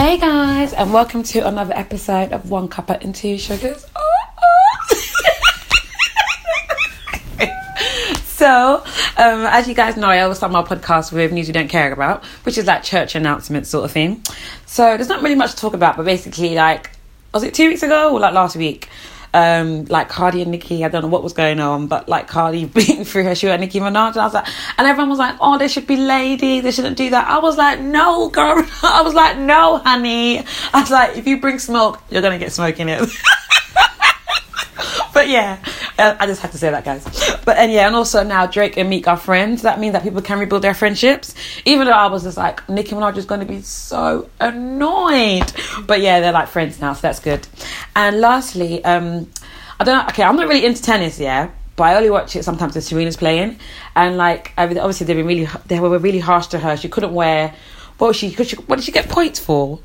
Hey guys, and welcome to another episode of One Cuppa and Two Sugars. so, um, as you guys know, I always start my podcast with news you don't care about, which is like church announcements sort of thing. So, there's not really much to talk about, but basically, like, was it two weeks ago or like last week? Um, like Cardi and Nicki, I don't know what was going on, but like Cardi being through her shoe at Nicki Minaj, and I was like, and everyone was like, oh, they should be lady, they shouldn't do that. I was like, no, girl, I was like, no, honey. I was like, if you bring smoke, you're gonna get smoke in it. but yeah, uh, I just had to say that, guys. But and yeah, and also now Drake and Meek are friends. That means that people can rebuild their friendships. Even though I was just like, Nicki Minaj is going to be so annoyed. But yeah, they're like friends now, so that's good. And lastly, um, I don't know. Okay, I'm not really into tennis, yeah. But I only watch it sometimes when Serena's playing, and like obviously they've been really they were really harsh to her. She couldn't wear what was she, she what did she get points for?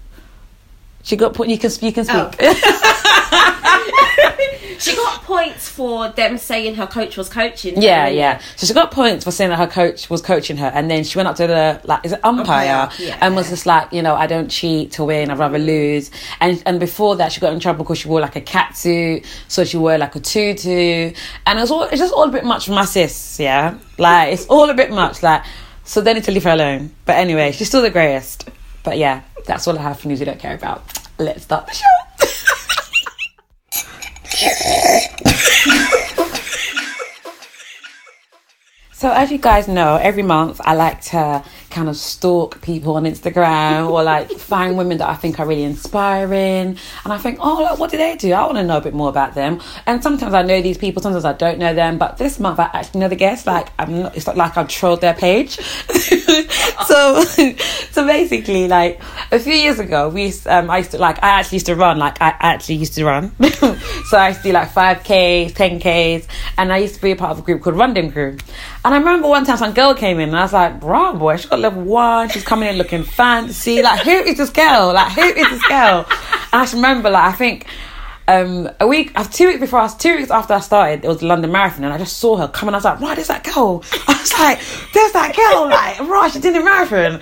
She got point. You can you can speak. Oh. she got points for them saying her coach was coaching. her, Yeah, yeah. So she got points for saying that her coach was coaching her, and then she went up to the like, is it umpire, Umpire, yeah. and was just like, you know, I don't cheat to win, I'd rather lose. And and before that, she got in trouble because she wore like a cat suit, so she wore like a tutu, and it's all it's just all a bit much for my sis, yeah. Like it's all a bit much, like. So they need to leave her alone. But anyway, she's still the greatest. But yeah, that's all I have for news you don't care about. Let's start the show. So, as you guys know, every month I like to kind of stalk people on Instagram or like find women that I think are really inspiring. And I think, oh, like, what do they do? I want to know a bit more about them. And sometimes I know these people, sometimes I don't know them. But this month I actually know the guests. Like, I'm not, it's not like I've trolled their page. so, so basically, like a few years ago, we used, um, I used to like, I actually used to run. Like, I actually used to run. so I used to do like 5Ks, 10Ks. And I used to be a part of a group called Run Dem Crew. And I remember one time some girl came in and I was like, bro, boy, she got level one. She's coming in looking fancy. Like, who is this girl? Like, who is this girl? And I just remember, like, I think um, a week, uh, two weeks before, I was, two weeks after I started, it was the London Marathon, and I just saw her coming. I was like, right, there's that girl. I was like, there's that girl. Like, right, she did the marathon.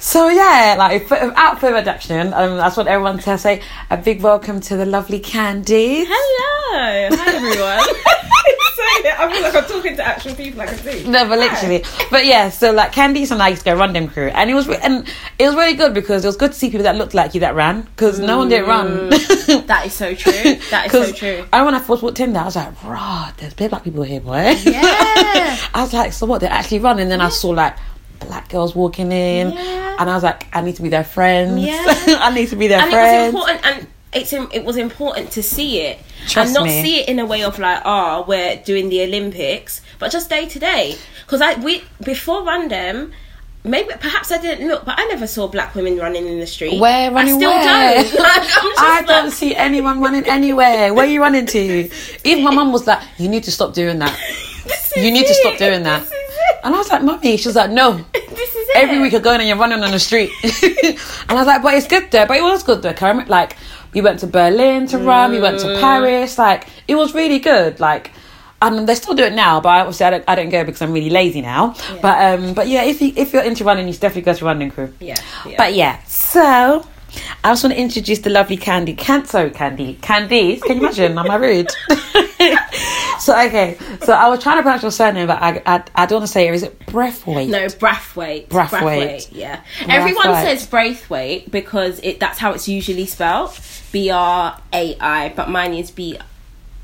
So yeah, like, without further addiction, um, that's what everyone to say. A big welcome to the lovely Candy. Hello, hi everyone. I feel like I'm talking to actual people I can see. No, but literally, but yeah. So like Candice and I used to go Run Dem Crew, and it was re- and it was really good because it was good to see people that looked like you that ran because no one did mm. run. That is so true. That is so true. I when I first walked in there, I was like, "Rah, there's big black people here, boy." Yeah. I was like, "So what? They're actually running." And then I saw like black girls walking in, Yeah. and I was like, "I need to be their friends. Yeah. I need to be their and friends." it was important and it's it was important to see it Trust and not me. see it in a way of like ah we're doing the olympics but just day to day because i we before random maybe perhaps i didn't look but i never saw black women running in the street Where running i still where? don't Like, I like- don't see anyone running anywhere. Where are you running to? Even my mum was like, "You need to stop doing that. You need to stop doing that." it. And I was like, "Mummy," she was like, "No." this is it Every week you're going and you're running on the street. and I was like, but it's good though. But it was good though. like, we went to Berlin to run, we went Mm. to Paris. Like, it was really good. Like, and they still do it now, but obviously I don't, I don't go because I'm really lazy now. But um, but yeah, if you if you're into running, you should definitely go to running crew. yeah, yeah. But yeah, so I just want to introduce the lovely Candy. Can sorry, Candy. Candice, can you imagine? Am I rude? so okay, so I was trying to pronounce your surname, but I I, I don't want to say it. Is it Breathwaite? No, Brathwaite. Brathwaite. Yeah. Everyone Brathwaite. says Braithwaite because it that's how it's usually spelled. B R A I, but mine is B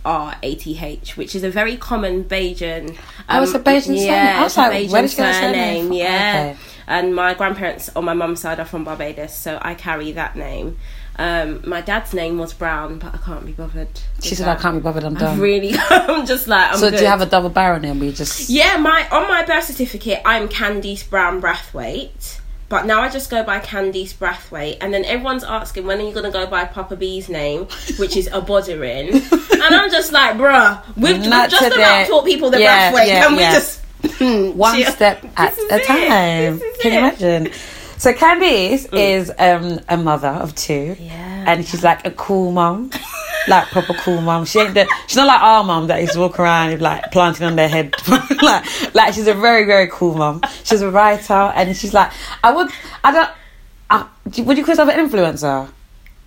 R A T H, which is a very common Bajan. Oh, it's a Bajan surname. yeah, I was like, Bajan where did you surname from? Yeah. Okay. And my grandparents on my mum's side are from Barbados, so I carry that name. Um, my dad's name was Brown, but I can't be bothered. She said, "I can't be bothered. I'm I done." really, I'm just like. I'm so do you have a double barrel name? Where you just Yeah, my on my birth certificate, I'm Candice Brown Brathwaite. But now I just go by Candice Brathwaite, and then everyone's asking when are you gonna go by Papa B's name, which is Aboderin, and I'm just like, bruh, we've, just about taught people the Yeah, Brathwaite, yeah, can we yeah. just one chill? step at a it. time. Can you imagine? So Candice is um, a mother of two, Yeah. and she's like a cool mom, like proper cool mom. She ain't the, she's not like our mom that used to walk around with like planting on their head. like, like she's a very very cool mom. She's a writer, and she's like I would I don't. Do- would you call yourself an influencer?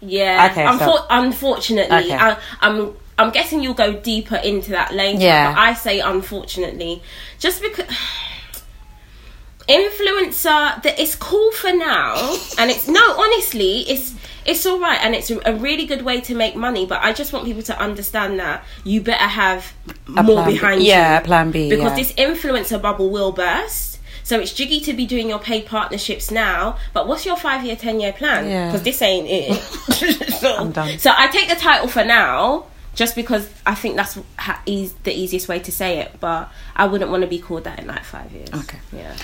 Yeah. Okay, Unfor- so- unfortunately, Okay. I, I'm. I'm guessing you'll go deeper into that later. Yeah. But I say unfortunately, just because influencer that it's cool for now, and it's no, honestly, it's it's all right, and it's a really good way to make money. But I just want people to understand that you better have A more plan B. behind you. Yeah, plan B. because yeah. this influencer bubble will burst. So it's jiggy to be doing your paid partnerships now, but what's your five year, ten year plan? Yeah. Because this ain't it. so, I'm done. so I take the title for now, just because I think that's ha- eas the easiest way to say it. But I wouldn't want to be called that in like five years. Okay. Yeah.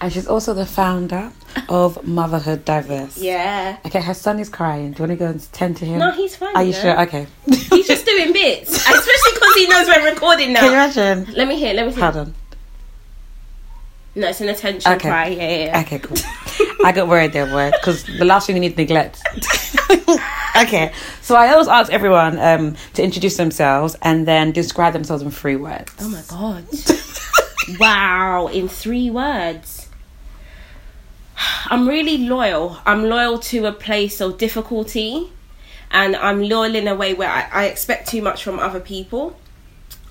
And she's also the founder of Motherhood Diverse. Yeah. Okay, her son is crying. Do you want to go and tend to him? No, he's fine. Are you know. sure? Okay. He's just doing bits, especially because he knows we're recording now. Can you imagine? Let me hear. Let me hear. Hold on. No, it's an attention Okay. cry. Yeah, yeah. yeah. Okay, cool. I got worried there, boy, because the last thing you need to neglect. okay, so I always ask everyone um, to introduce themselves and then describe themselves in three words. Oh my god. wow, in three words. I'm really loyal. I'm loyal to a place of difficulty and I'm loyal in a way where I, I expect too much from other people.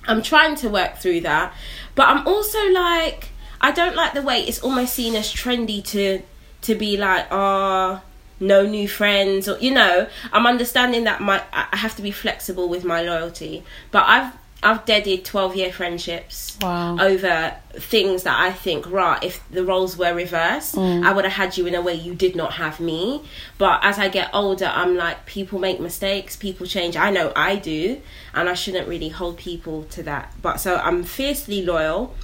I'm trying to work through that. But I'm also like I don't like the way it's almost seen as trendy to to be like, oh no new friends or you know, I'm understanding that my I have to be flexible with my loyalty. But I've I've deaded twelve year friendships Wow. over things that I think, right, if the roles were reversed, mm. I would have had you in a way you did not have me. But as I get older, I'm like, people make mistakes, people change. I know I do, and I shouldn't really hold people to that. But so I'm fiercely loyal.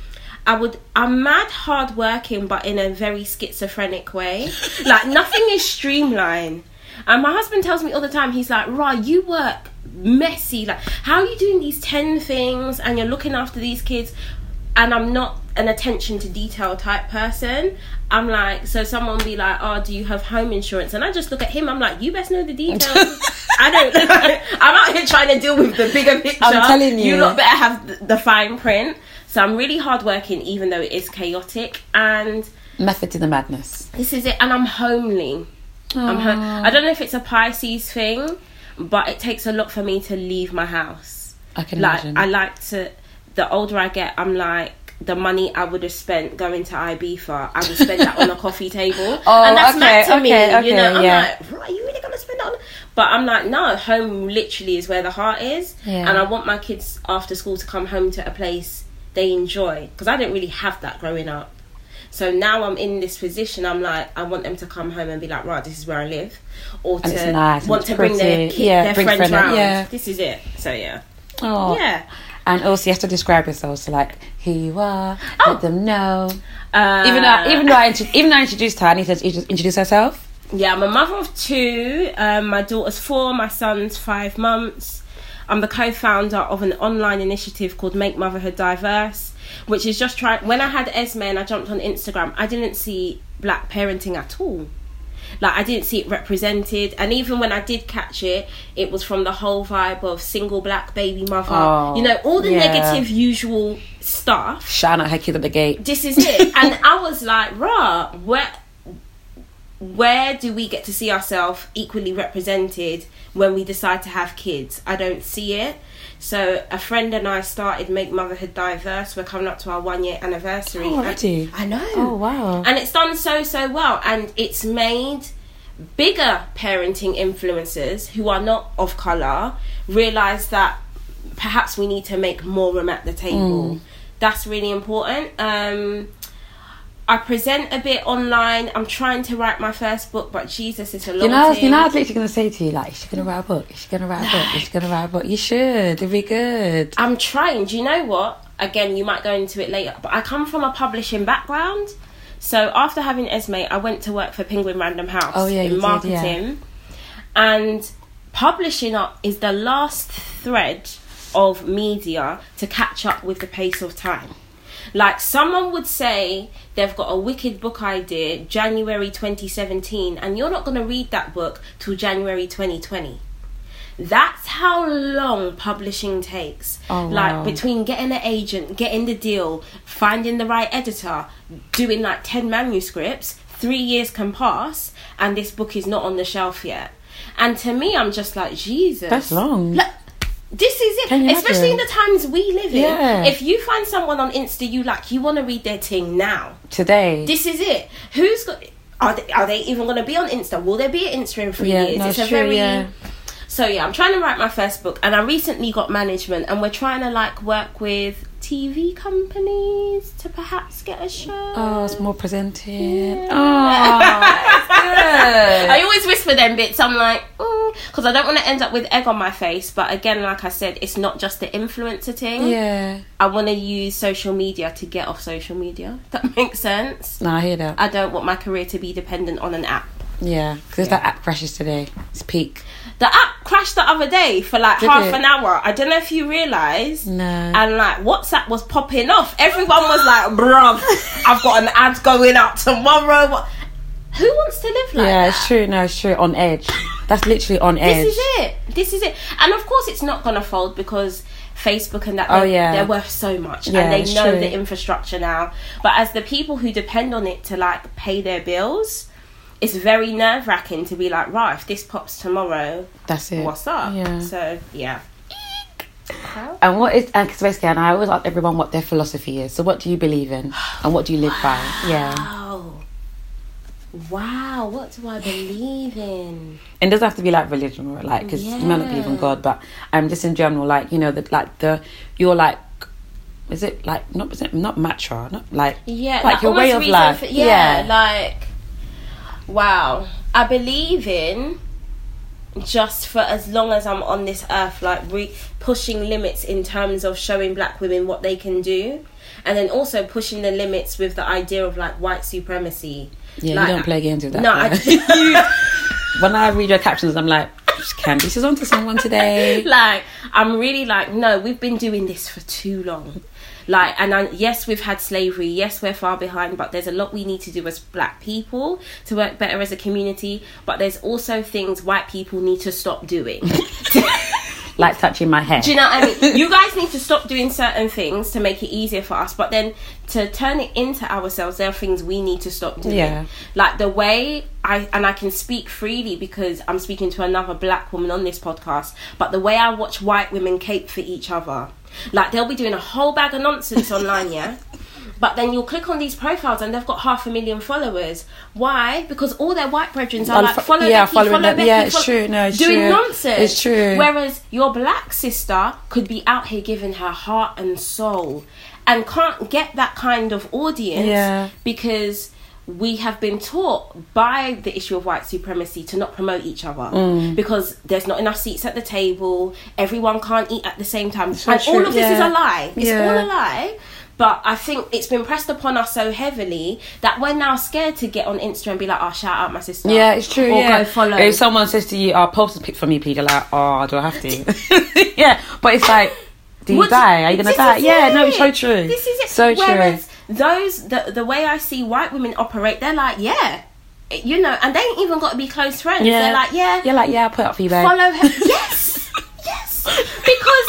I would, I'm mad hard working, but in a very schizophrenic way. like, nothing is streamlined. And my husband tells me all the time, he's like, right, you work messy. Like, how are you doing these 10 things and you're looking after these kids? And I'm not an attention to detail type person. I'm like, so someone be like, oh, do you have home insurance? And I just look at him, I'm like, you best know the details. I don't, I'm out here trying to deal with the bigger picture. I'm telling you. You lot better have the, the fine print. So I'm really hardworking, even though it is chaotic. And Method to the madness. this is it. And I'm homely. I don't know if it's a Pisces thing, but it takes a lot for me to leave my house. I can Like imagine. I like to. The older I get, I'm like the money I would have spent going to Ibiza, I would spend that on a coffee table, Oh, and that's okay, mad to me. okay, okay, you know, I'm yeah. like, right, you really gonna spend it on? But I'm like, no, home literally is where the heart is, Yeah. and I want my kids after school to come home to a place they enjoy because I didn't really have that growing up. So now I'm in this position. I'm like, I want them to come home and be like, right, this is where I live, or And to nice want to bring their kid, Yeah, their friends friend- round. yeah. This is it. So yeah, Oh. yeah. And also, you have to describe yourself. So, like, who you are, Oh. let them know. Uh, Even though, even though I even though I introduced her, I need to introduce herself. Yeah, I'm a mother of two. Um, my daughter's four, my son's five months. I'm the co-founder of an online initiative called Make Motherhood Diverse, which is just trying. When I had Esme and I jumped on Instagram, I didn't see black parenting at all. Like I didn't see it represented, and even when I did catch it, it was from the whole vibe of single black baby mother. Oh, you know, all the oh, yeah. negative usual stuff her kid at the gate. this is it. and I was like, rah, where where do we get to see ourselves equally represented when we decide to have kids? I don't see it. So a friend and I started Make Motherhood Diverse. We're coming up to our one year anniversary. Oh, already? I know. Oh wow! And it's done so so well and it's made bigger parenting influencers who are not of colour realise that perhaps we need to make more room at the Mm. table. That's really important. Um I present a bit online. I'm trying to write my first book, but Jesus, it's a long You know, you know, I was literally gonna say to you, like, is she gonna write a book? Is she gonna write a book? Is she gonna write a book? You should. It'd be good. I'm trying. Do you know what? Again, you might go into it later, but I come from a publishing background. So after having Esme, I went to work for Penguin Random House Oh, yeah, in did, marketing. And publishing up is the last thread of media to catch up with the pace of time. Like someone would say they've got a wicked book idea January 2017 and you're not going to read that book till January 2020. That's how long publishing takes. Oh, like wow. between getting an agent, getting the deal, finding the right editor, doing like 10 manuscripts, three years can pass and this book is not on the shelf yet. And to me, I'm just like Jesus. That's long. Look, this is it, especially in the times we live in. Yeah. If you find someone on Insta you like, you want to read their thing now. Today. This is it. Who's got? Are they, are they even going to be on Insta? Will there be an Insta in three Yeah, years? no, it's it's a very. yeah. So yeah, I'm trying to write my first book, and I recently got management, and we're trying to like work with TV companies to perhaps get a show. Oh, it's more presented. Yeah. Oh, good. I always whisper them bits. I'm like, mm, because I don't want to end up with egg on my face. But again, like I said, it's not just the influencer thing. yeah. I want to use social media to get off social media. That makes sense. No, I hear that. I don't want my career to be dependent on an app. yeah, because that app crashes today. It's peak. The app crashed the other day for like Did half it? an hour. I don't know if you realised. No. And like WhatsApp was popping off. Everyone was like, bruv, I've got an ad going out tomorrow. Who wants to live like yeah, that? it's true. No, it's true. On edge. That's literally on edge. This is it. This is it. And of course, it's not gonna fold because Facebook and that. Oh, they're, yeah. they're worth so much, Yeah, and they know true. the infrastructure now. But as the people who depend on it to like pay their bills, it's very nerve wracking to be like, right, if this pops tomorrow, That's it. what's up? Yeah. So yeah. And what is, and 'cause basically, and I always ask everyone what their philosophy is. So, what do you believe in? And what do you live by? Yeah. Wow. Wow. What do I believe in? And it doesn't have to be like religion or like, because you might not believe in God, but I'm um, just in general, like, you know, the like the, you're like, is it like, not, is it not mantra, not like, Yeah, like your way of life. for- yeah, Yeah. like wow. I believe in just for as long as I'm on this earth, like re- pushing limits in terms of showing black women what they can do, and then also pushing the limits with the idea of like white supremacy. yeah, Like, you don't play games with that. No. I, when I read your captions, I'm like, Candice is onto someone today. like I'm really like no, we've been doing this for too long. Like and I, yes, we've had slavery. Yes, we're far behind, but there's a lot we need to do as black people to work better as a community. But there's also things white people need to stop doing. like touching my hair. Do you know what I mean? You guys need to stop doing certain things to make it easier for us, but then to turn it into ourselves, there are things we need to stop doing. Yeah. Like the way I and I can speak freely because I'm speaking to another black woman on this podcast, but the way I watch white women cape for each other. Like they'll be doing a whole bag of nonsense online, yeah? But then you'll click on these profiles and they've got half a million followers. Why? Because all their white brethren are like follow yeah, Becky, following follow them. Becky, Yeah, it's follow- true. No, it's doing true. nonsense. It's true. Whereas your black sister could be out here giving her heart and soul and can't get that kind of audience Yeah. because we have been taught by the issue of white supremacy to not promote each other Mm. because there's not enough seats at the table everyone can't eat at the same time So and all true, of this is a lie it's Yeah. all a lie but I think it's been pressed upon us so heavily that we're now scared to get on Insta and be like, "Oh, shout out my sister." Yeah, it's true. Or yeah. go follow. If someone says to you, ah, "Oh, post a pic for me, please," you're like, "Oh, do I have to?" yeah, but it's like, do you What- die? Are you gonna die? is Yeah, no, it's so true. This is it. So true. Those the the way I see white women operate, they're like, yeah, you know, and they ain't even got to be close friends. Yeah. They're like, yeah, You're like, yeah, I'll put it up for you, babe. follow her. yes, yes, because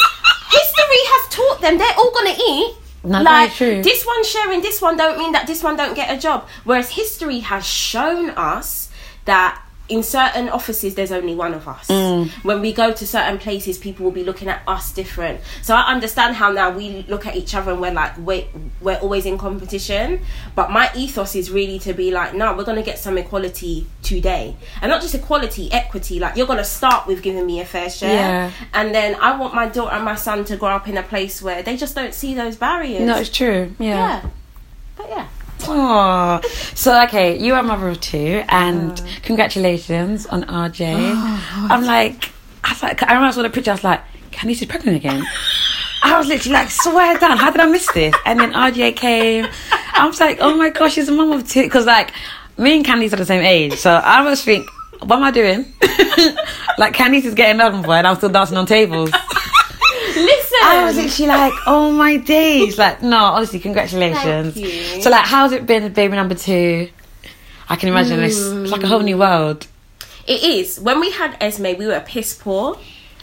history has taught them they're all gonna eat. No, like true. this one sharing this one don't mean that this one don't get a job. Whereas history has shown us that in certain offices there's only one of us. Mm. When we go to certain places, people will be looking at us different. So I understand how now we look at each other and we're like, wait, we're always in competition. But my ethos is really to be like, no, we're gonna get some equality today, and not just equality, equity. Like you're gonna start with giving me a fair share, Yeah. and then I want my daughter and my son to grow up in a place where they just don't see those barriers. No, it's true. Yeah, yeah. Oh, so okay, you are mother of two, and congratulations on RJ. Oh, I'm like, I was like, I remember I saw the picture. I was like, Candice is pregnant again. I was literally like, swear down, how did I miss this? And then RJ came. I was like, oh my gosh, she's a mum of two. Because like, me and Candice are the same age, so I always think, what am I doing? like Candice is getting on boy, and I'm still dancing on tables. Listen, I was literally like, oh my days. Like, no, honestly, congratulations. So, like, how's it been, baby number two? I can imagine it's, it's like a whole new world. It is. When we had Esme, we were piss poor.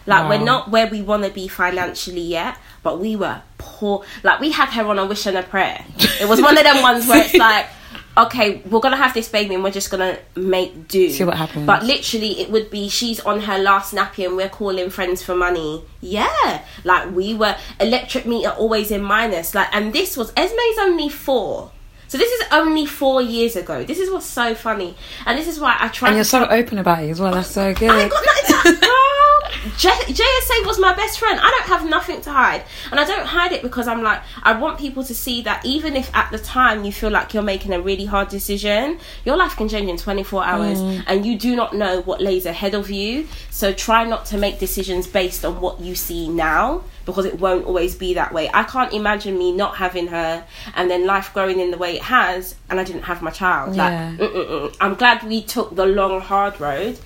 Like we're not where we want to be financially yet, but we were poor. Like we had her on a wish and a prayer. It was one of them ones where it's like, okay, we're gonna have this baby and we're just gonna make do. See what happens. But literally, it would be she's on her last nappy and we're calling friends for money. Yeah, like we were electric meter always in minus. Like, and this was Esme's only four. So this is only four years ago. This is what's so funny, and this is why I try. And you're so open about it as well. That's so good. I got nothing. J- JSA was my best friend. I don't have nothing to hide, and I don't hide it because I'm like I want people to see that even if at the time you feel like you're making a really hard decision, your life can change in 24 hours, mm. and you do not know what lays ahead of you. So try not to make decisions based on what you see now because it won't always be that way. I can't imagine me not having her and then life growing in the way it has, and I didn't have my child. Yeah. Like. I'm glad we took the long, hard road.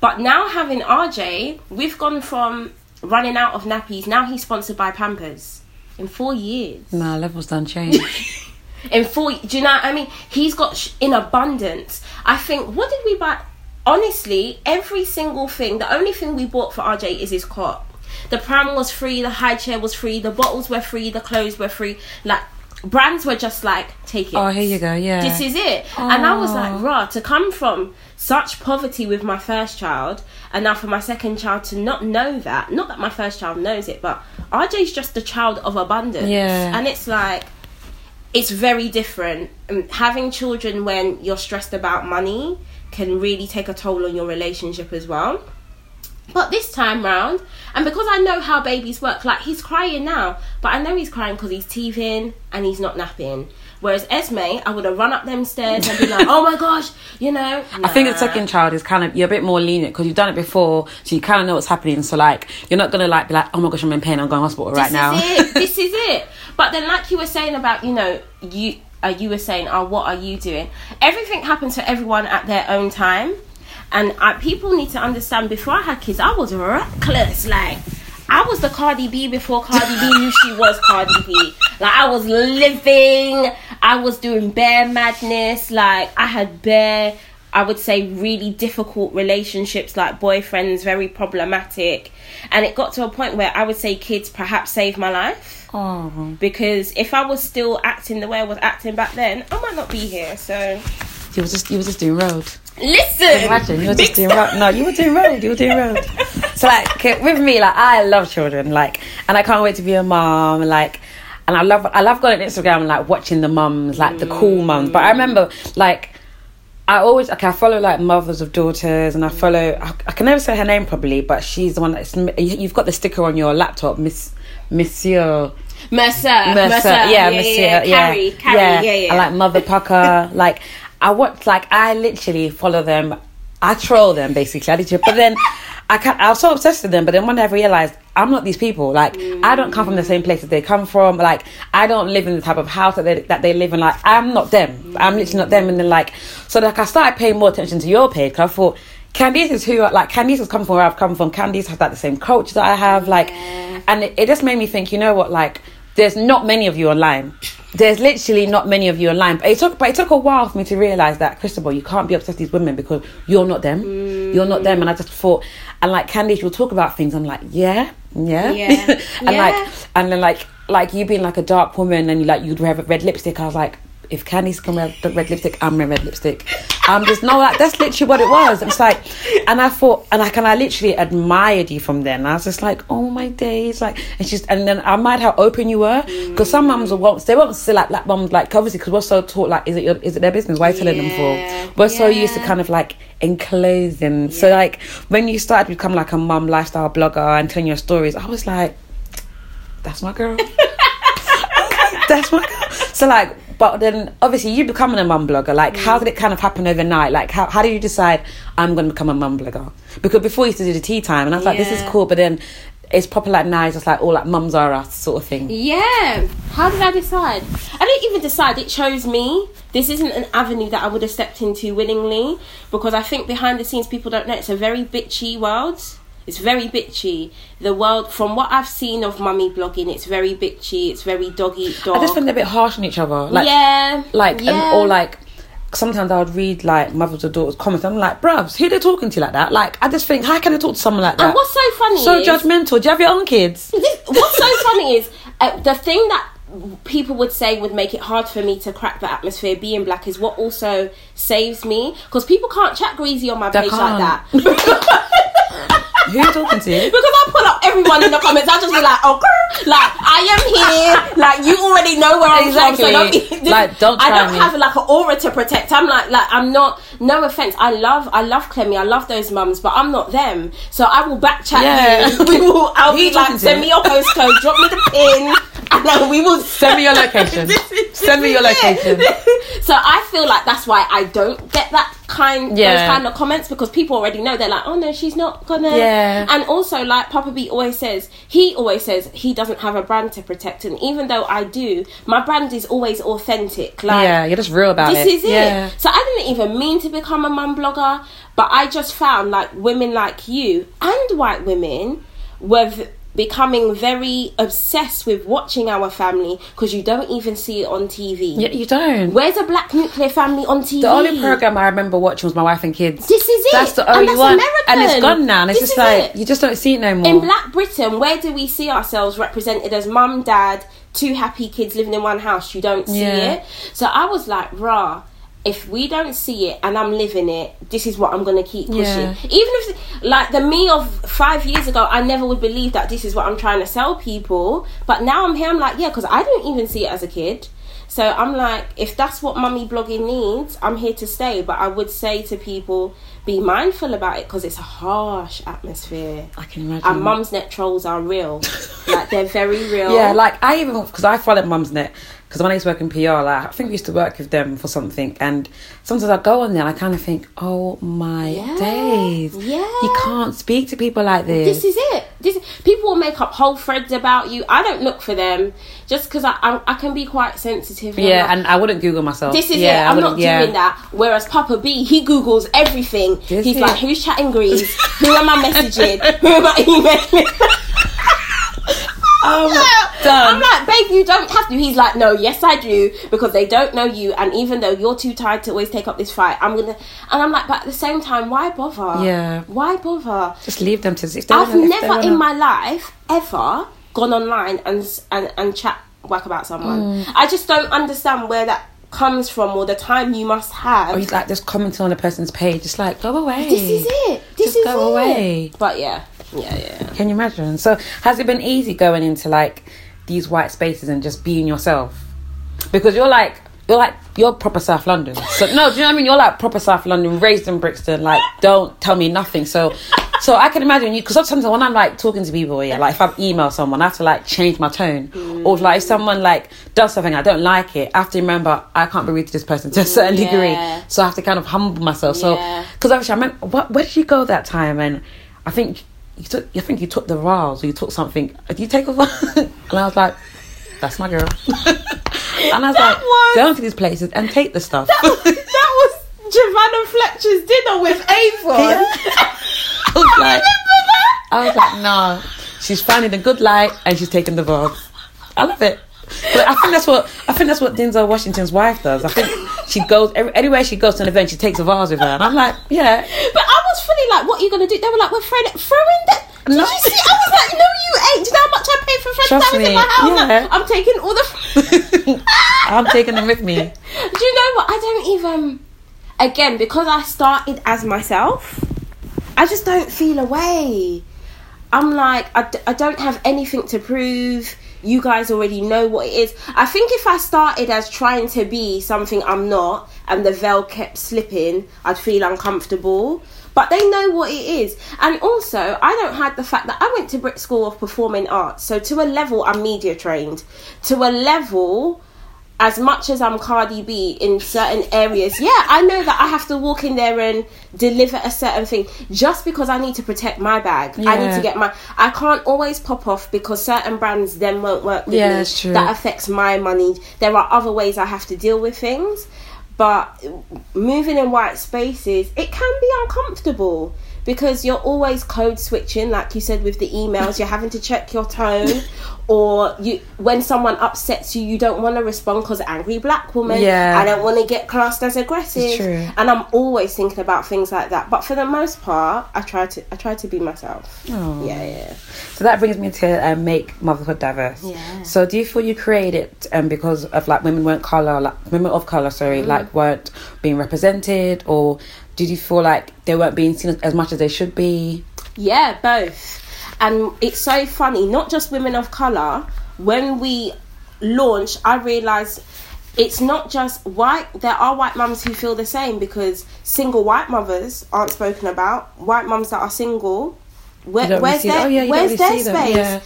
But now having RJ, we've gone from running out of nappies. Now he's sponsored by Pampers in four years. Nah, levels done change. In four, do you know? What I mean, he's got sh- in abundance. I think. What did we buy? Honestly, every single thing. The only thing we bought for RJ is his cot. The pram was free. The high chair was free. The bottles were free. The clothes were free. Like brands were just like take it. oh, here you go. Yeah. This is it. And I was like, rah, to come from such poverty with my first child, and now for my second child to not know that, not that my first child knows it, but RJ's just a child of abundance. Yeah. And it's like, it's very different. Um, having children when you're stressed about money can really take a toll on your relationship as well. But this time round, and because I know how babies work, like he's crying now, but I know he's crying because he's teething and he's not napping. Whereas Esme, I would have run up them stairs and be like, "Oh my gosh," you know. I think the second child is kind of you're a bit more lenient because you've done it before, so you kind of know what's happening. So like you're not gonna like be like, oh my gosh, I'm in pain, I'm going to hospital right this now. Is it. This is it. But then, like you were saying about, you know, you uh, you were saying, oh, what are you doing? Everything happens to everyone at their own time, and I, people need to understand. Before I had kids, I was reckless. Like I was the Cardi B before Cardi B knew she was Cardi B. Like I was living. I was doing bare madness. Like I had bare. I would say really difficult relationships, like boyfriends, very problematic. And it got to a point where I would say kids perhaps saved my life Oh, because if I was still acting the way I was acting back then, I might not be here. So you were just you were just doing road. listen, Imagine you were just doing road. No, you were doing road. You were doing road. So like with me, like I love children, like, and I can't wait to be a mom, like. And I love, I love going on Instagram and like watching the mums, like the cool mm. mums. But I remember, like, I always okay. I follow like mothers of daughters, and I follow. I, I can never say her name properly, but she's the one that's. you- You've got the sticker on your laptop, Miss Monsieur Mercer, Mercer, Mercer, yeah, Monsieur, yeah, Carrie, Carrie, yeah, yeah. I like Mother Pukka. like I watch, like I literally follow them. I troll them basically. I literally, but then I can't. I was so obsessed with them. But then one day I realized I'm not these people. Like I don't come from the same place that they come from. Like I don't live in the type of house that they that they live in. Like I'm not them. I'm literally not them. And then like so like I started paying more attention to your page because I thought. Candice is who like Candice has come from where I've come from. Candice has like the same culture that I have. Like, and it, it just made me think. You know what? Like, there's not many of you online. There's literally not many of you online. But it took, but it took a while for me to realize that, Cristobal, you can't be obsessed with these women because you're not them. Mm. You're not them. And I just thought, and like Candice, you'll talk about things. I'm like, yeah, yeah, Yeah. and Yeah. like, and then like, like you being like a dark woman and you like you'd wear red lipstick. I was like, if Candice can wear the red lipstick, I'm wearing red lipstick. I'm just no, like that's literally what it was. It's like, and I thought, and I can, I literally admired you from then. I was just like, oh my days, like, and she's, and then I admired how open you were because some mums won't, they won't say like that mums like obviously because we're so taught like, is it your, is it their business? Why are you telling Yeah, them for? We're so used to kind of like enclosing. So like when you started to become like a mum lifestyle blogger and telling your stories, I was like, that's my girl. That's my girl. So like, but then obviously you becoming a mum blogger. Like, how mm. did it kind of happen overnight? Like, how how did you decide I'm going to become a mum blogger? Because before you used to do the tea time, and I was like, this is cool. But then it's proper like now it's just like all like mums are us sort of thing. Yeah. How did I decide? I didn't even decide. It chose me. This isn't an avenue that I would have stepped into willingly because I think behind the scenes people don't know it's a very bitchy world. It's very bitchy. The world, from what I've seen of mummy blogging, it's very bitchy. It's very doggy dog. I just think they're a bit harsh on each other. Like, yeah. like yeah. and, or like sometimes I would read like mothers or daughters comments. I'm like, bruvs, who they talking to like that? Like, I just think, how can they talk to someone like that? And what's so funny so is- judgmental. Do you have your own kids? What's so funny is uh, the thing that people would say would make it hard for me to crack the atmosphere being black is what also saves me because people can't chat greasy on my They page like that. Who are you talking to? Because I pull up everyone in the comments, I just be like, oh, grr. like I am here. Like you already know where I'm from, so don't Exactly. be, Like, don't I don't me. have like an aura to protect. I'm like, like I'm not. No offense, I love, I love Clemmie, I love those mums, but I'm not them. So I will backchat Yeah. you. We will. I'll Who be like, send me your postcode, drop me the pin, then we will Send me your location. Send me your location. so I feel like that's why I don't get that kind those kind of comments because people already know they're like, oh no, she's not gonna. Yeah. And also, like Papa B always says, he always says he doesn't have a brand to protect, and even though I do, my brand is always authentic. Like yeah, you're just real about this it. is it. Yeah. So I didn't even mean to become a mum blogger, but I just found like women like you and white women were becoming very obsessed with watching our family because you don't even see it on TV. Yeah, you don't. Where's a black nuclear family on TV? The only program I remember watching was My Wife and Kids. This is it. That's the And only that's one, American. and it's gone now. And it's This just like it. you just don't see it no more. In Black Britain, where do we see ourselves represented as mum, dad, two happy kids living in one house? You don't see Yeah. it. So I was like, rah. If we don't see it and I'm living it, this is what I'm gonna keep pushing. Yeah. Even if, like, the me of five years ago, I never would believe that this is what I'm trying to sell people. But now I'm here, I'm like, yeah, because I didn't even see it as a kid. So I'm like, if that's what mummy blogging needs, I'm here to stay. But I would say to people, be mindful about it because it's a harsh atmosphere. I can imagine. And mum's net trolls are real. like they're very real. Yeah, like I even because I followed Mumsnet because when I used to work in PR, like I think we used to work with them for something, and sometimes I go on there and I kind of think, oh my Yeah, days, yeah. you can't speak to people like this. this is it. This people will make up whole threads about you. I don't look for them just because I, I I can be quite sensitive. yeah, like, and I wouldn't Google myself. this is yeah, it. I'm wouldn't- yeah. doing that. Whereas Papa B, he googles everything. Does He's he? like, who's chatting grease? Who am I messaging? Who am I emailing? Done. I'm like, babe, you don't have to. He's like, no, yes, I do, because they don't know you, and even though you're too tired to always take up this fight, I'm gonna. And I'm like, but at the same time, why bother? Yeah. Why bother? Just leave them to. If they I've wanna- never in my life ever gone online and and and chat whack about someone. Mm. I just don't understand where that comes from or the time you must have. Or you like just commenting on a person's page, just like go away. this is it. This Just is go it. away. But yeah, yeah, yeah. Can you imagine? So has it been easy going into like these white spaces and just being yourself? Because you're like you're like you're proper South London. So no, do you know what I mean? You're like proper South London, raised in Brixton. Like don't tell me nothing. So so I can imagine you because sometimes when I'm like talking to people, yeah, like if I email someone, I have to like change my tone. Or if, like if someone like does something I don't like it, I have to remember I can't be rude to this person to a certain Yeah. degree. So I have to kind of humble myself. So because Yeah. obviously I meant what where did you go that time? And I think you took I think you took the vials or you took something. Did you take a vial? and I was like, that's my girl. and I was That like, was- go into these places and take the stuff. that was Giovanna Fletcher's dinner with Avon. I was like, I was like, no, she's finding a good light and she's taking the vials. I love it. But I think that's what I think that's what Denzel Washington's wife does. I think she goes every, anywhere she goes to an event, she takes a vase with her, and I'm like, yeah, But I was fully like, what are you going to do? They were like, we're throwing. Throwing that. Did you see? I was like, no, you ain't. Do you know how much I paid for French Trust in my house? yeah. Like, I'm taking all the. I'm taking them with me. Do you know what? I don't even. Again, because I started as myself, I just don't feel away. I'm like, I, d- I don't have anything to prove. You guys already know what it is. I think if I started as trying to be something I'm not and the veil kept slipping, I'd feel uncomfortable. But they know what it is. And also, I don't hide the fact that I went to Brit School of Performing Arts. So, to a level, I'm media trained. To a level, as much as I'm Cardi B in certain areas, yeah, I know that I have to walk in there and deliver a certain thing just because I need to protect my bag. I need to get my. I can't always pop off because certain brands then won't work with Yeah, me. that's true. That affects my money. There are other ways I have to deal with things, but moving in white spaces, it can be uncomfortable because you're always code switching, like you said with the emails. You're having to check your tone, or you when someone upsets you, you don't want to respond because angry black woman. Yeah. I don't want to get classed as aggressive. It's true. And I'm always thinking about things like that. But for the most part, I try to I try to be myself. Oh. Yeah, yeah. So that brings me to um, make motherhood diverse. Yeah. So do you feel you created um, because of like women weren't color, like women of color, sorry, Mm. like weren't being represented, or did you feel like they weren't being seen as, much as they should be? Yeah, both. And it's so funny, not just women of colour. When we launch, I realised it's not just white, there are white mums who feel the same because single white mothers aren't spoken about. White mums that are single, where, where's their, oh, yeah, where's really their space? yeah.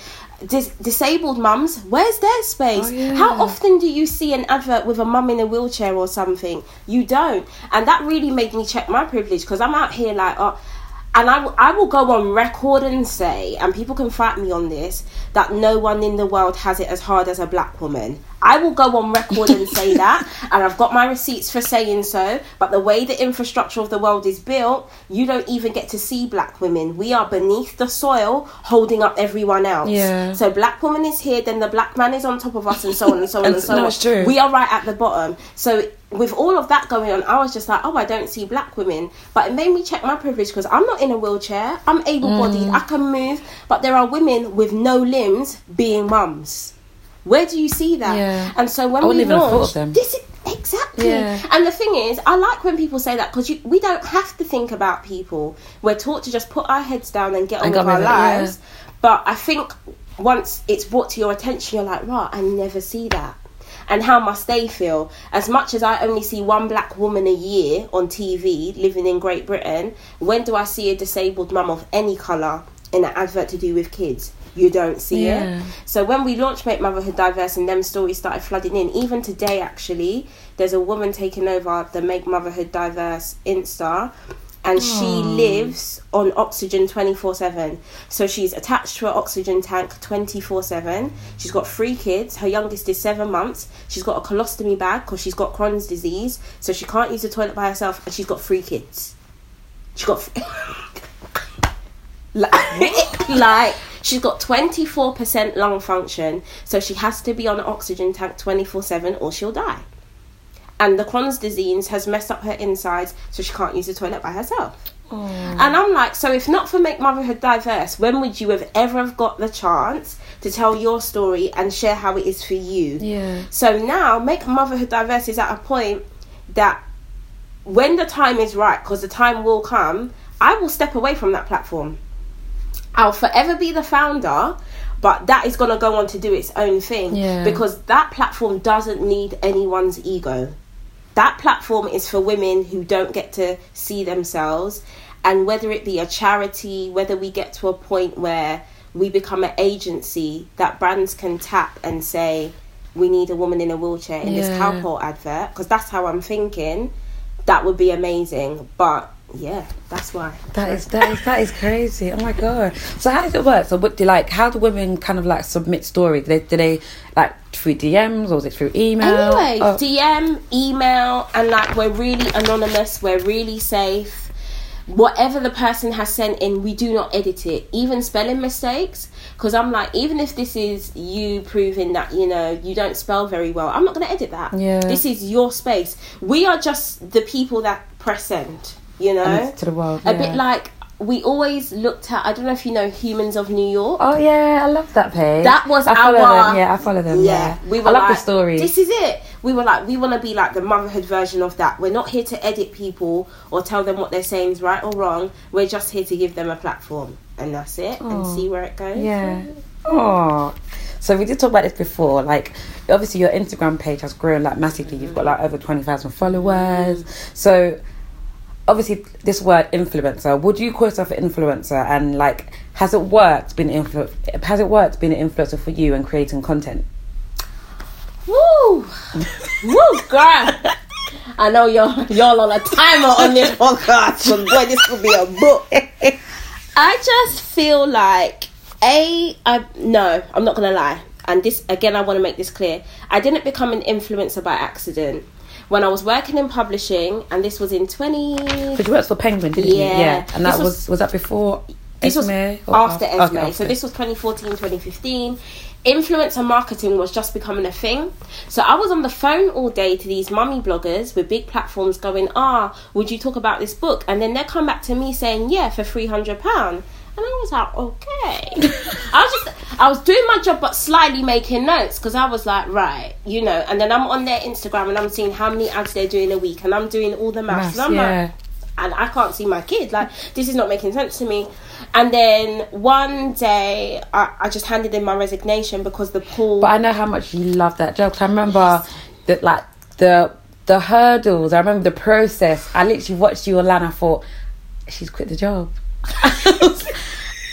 Dis- disabled mums, where's their space? Oh, yeah. How often do you see an advert with a mum in a wheelchair or something? You don't. And that really made me check my privilege because I'm out here like, oh, and I, will- I will go on record and say, and people can fight me on this, that no one in the world has it as hard as a black woman. I will go on record and say that, and I've got my receipts for saying so. But the way the infrastructure of the world is built, you don't even get to see black women. We are beneath the soil, holding up everyone else. Yeah. So black woman is here, then the black man is on top of us, and so on and so on And and so no, on. true. We are right at the bottom. So with all of that going on, I was just like, oh, I don't see black women. But it made me check my privilege because I'm not in a wheelchair. I'm able-bodied. Mm. I can move. But there are women with no limbs being mums. Where do you see that? Yeah. And so when I we wouldn't have thought of launched, them. this is exactly. Yeah. And the thing is, I like when people say that because we don't have to think about people. We're taught to just put our heads down and get on with our it, yeah. lives. But I think once it's brought to your attention, you're like, right, I never see that. And how must they feel? As much as I only see one black woman a year on TV living in Great Britain, when do I see a disabled mum of any colour in an advert to do with kids? You don't see Yeah. it. So when we launched Make Motherhood Diverse and them stories started flooding in, even today actually, there's a woman taking over the Make Motherhood Diverse Insta and she lives on oxygen 24/7. So she's attached to an oxygen tank 24/7. She's got three kids. Her youngest is 7 months. She's got a colostomy bag because she's got Crohn's disease, so she can't use the toilet by herself and she's got three kids. She's got like, like she's got 24% lung function so she has to be on an oxygen tank 24-7 or she'll die and the Crohn's disease has messed up her insides so she can't use the toilet by herself oh. and I'm like, so if not for Make Motherhood Diverse, when would you have ever have got the chance to tell your story and share how it is for you? Yeah. So now, Make Motherhood Diverse is at a point that when the time is right, because the time will come, I will step away from that platform. I'll forever be the founder, but that is going to go on to do its own thing Yeah. because that platform doesn't need anyone's ego. That platform is for women who don't get to see themselves, and whether it be a charity, whether we get to a point where we become an agency that brands can tap and say, we need a woman in a wheelchair in this Yeah. cowpole advert, because that's how I'm thinking. That would be amazing, but yeah, that's why. That is that is that is crazy. Oh my god! So how does it work? So what do like? How do women kind of like submit stories? Do they, do they like through DMs or is it through email? Anyway, Oh, DM, email, and like we're really anonymous, we're really safe. Whatever the person has sent in, we do not edit it. Even spelling mistakes, because I'm like, even if this is you proving that you know you don't spell very well, I'm not going to edit that. Yeah. This is your space. We are just the people that press send. You know, to the world. a bit like we always looked at. I don't know if you know Humans of New York. Oh yeah, I love that page. That was I follow our- them. Yeah, I follow them. Yeah, we I love like, the story. This is it. We were like, we want to be like the motherhood version of that. We're not here to edit people or tell them what they're saying is right or wrong. We're just here to give them a platform, and that's it, and see where it goes. Yeah. Oh. So we did talk about this before. Like, obviously, your Instagram page has grown like massively. You've got like over twenty thousand followers. So, obviously, this word influencer. Would you call yourself an influencer? And like, has it worked? Being influ- Has it worked being an influencer for you and creating content? Woo, woo, girl. I know y'all y'all on a timer on this podcast, so boy, this could be a book. I just feel like a I no, I'm not gonna lie. And this again, I want to make this clear. I didn't become an influencer by accident. When I was working in publishing, and this was in 20. Because you worked for Penguin, didn't you? Yeah. Yeah. And that was- was, was that before This was Esme? or after af- Esme. okay, So this was 2014, 2015. Influencer marketing was just becoming a thing. So I was on the phone all day to these mummy bloggers with big platforms going, ah, would you talk about this book? And then they come back to me saying, yeah, for £300. And I was like, okay. I was just, I was doing my job, but slightly making notes because I was like, right, you know. And then I'm on their Instagram and I'm seeing how many ads they're doing a week, and I'm doing all the maths. And I'm yeah. like, and I can't see my kid. Like this is not making sense to me. And then one day, I, I just handed in my resignation because the pool. But I know how much you love that job. 'cause I remember that, like the the hurdles. I remember the process. I literally watched you online. I thought she's quit the job.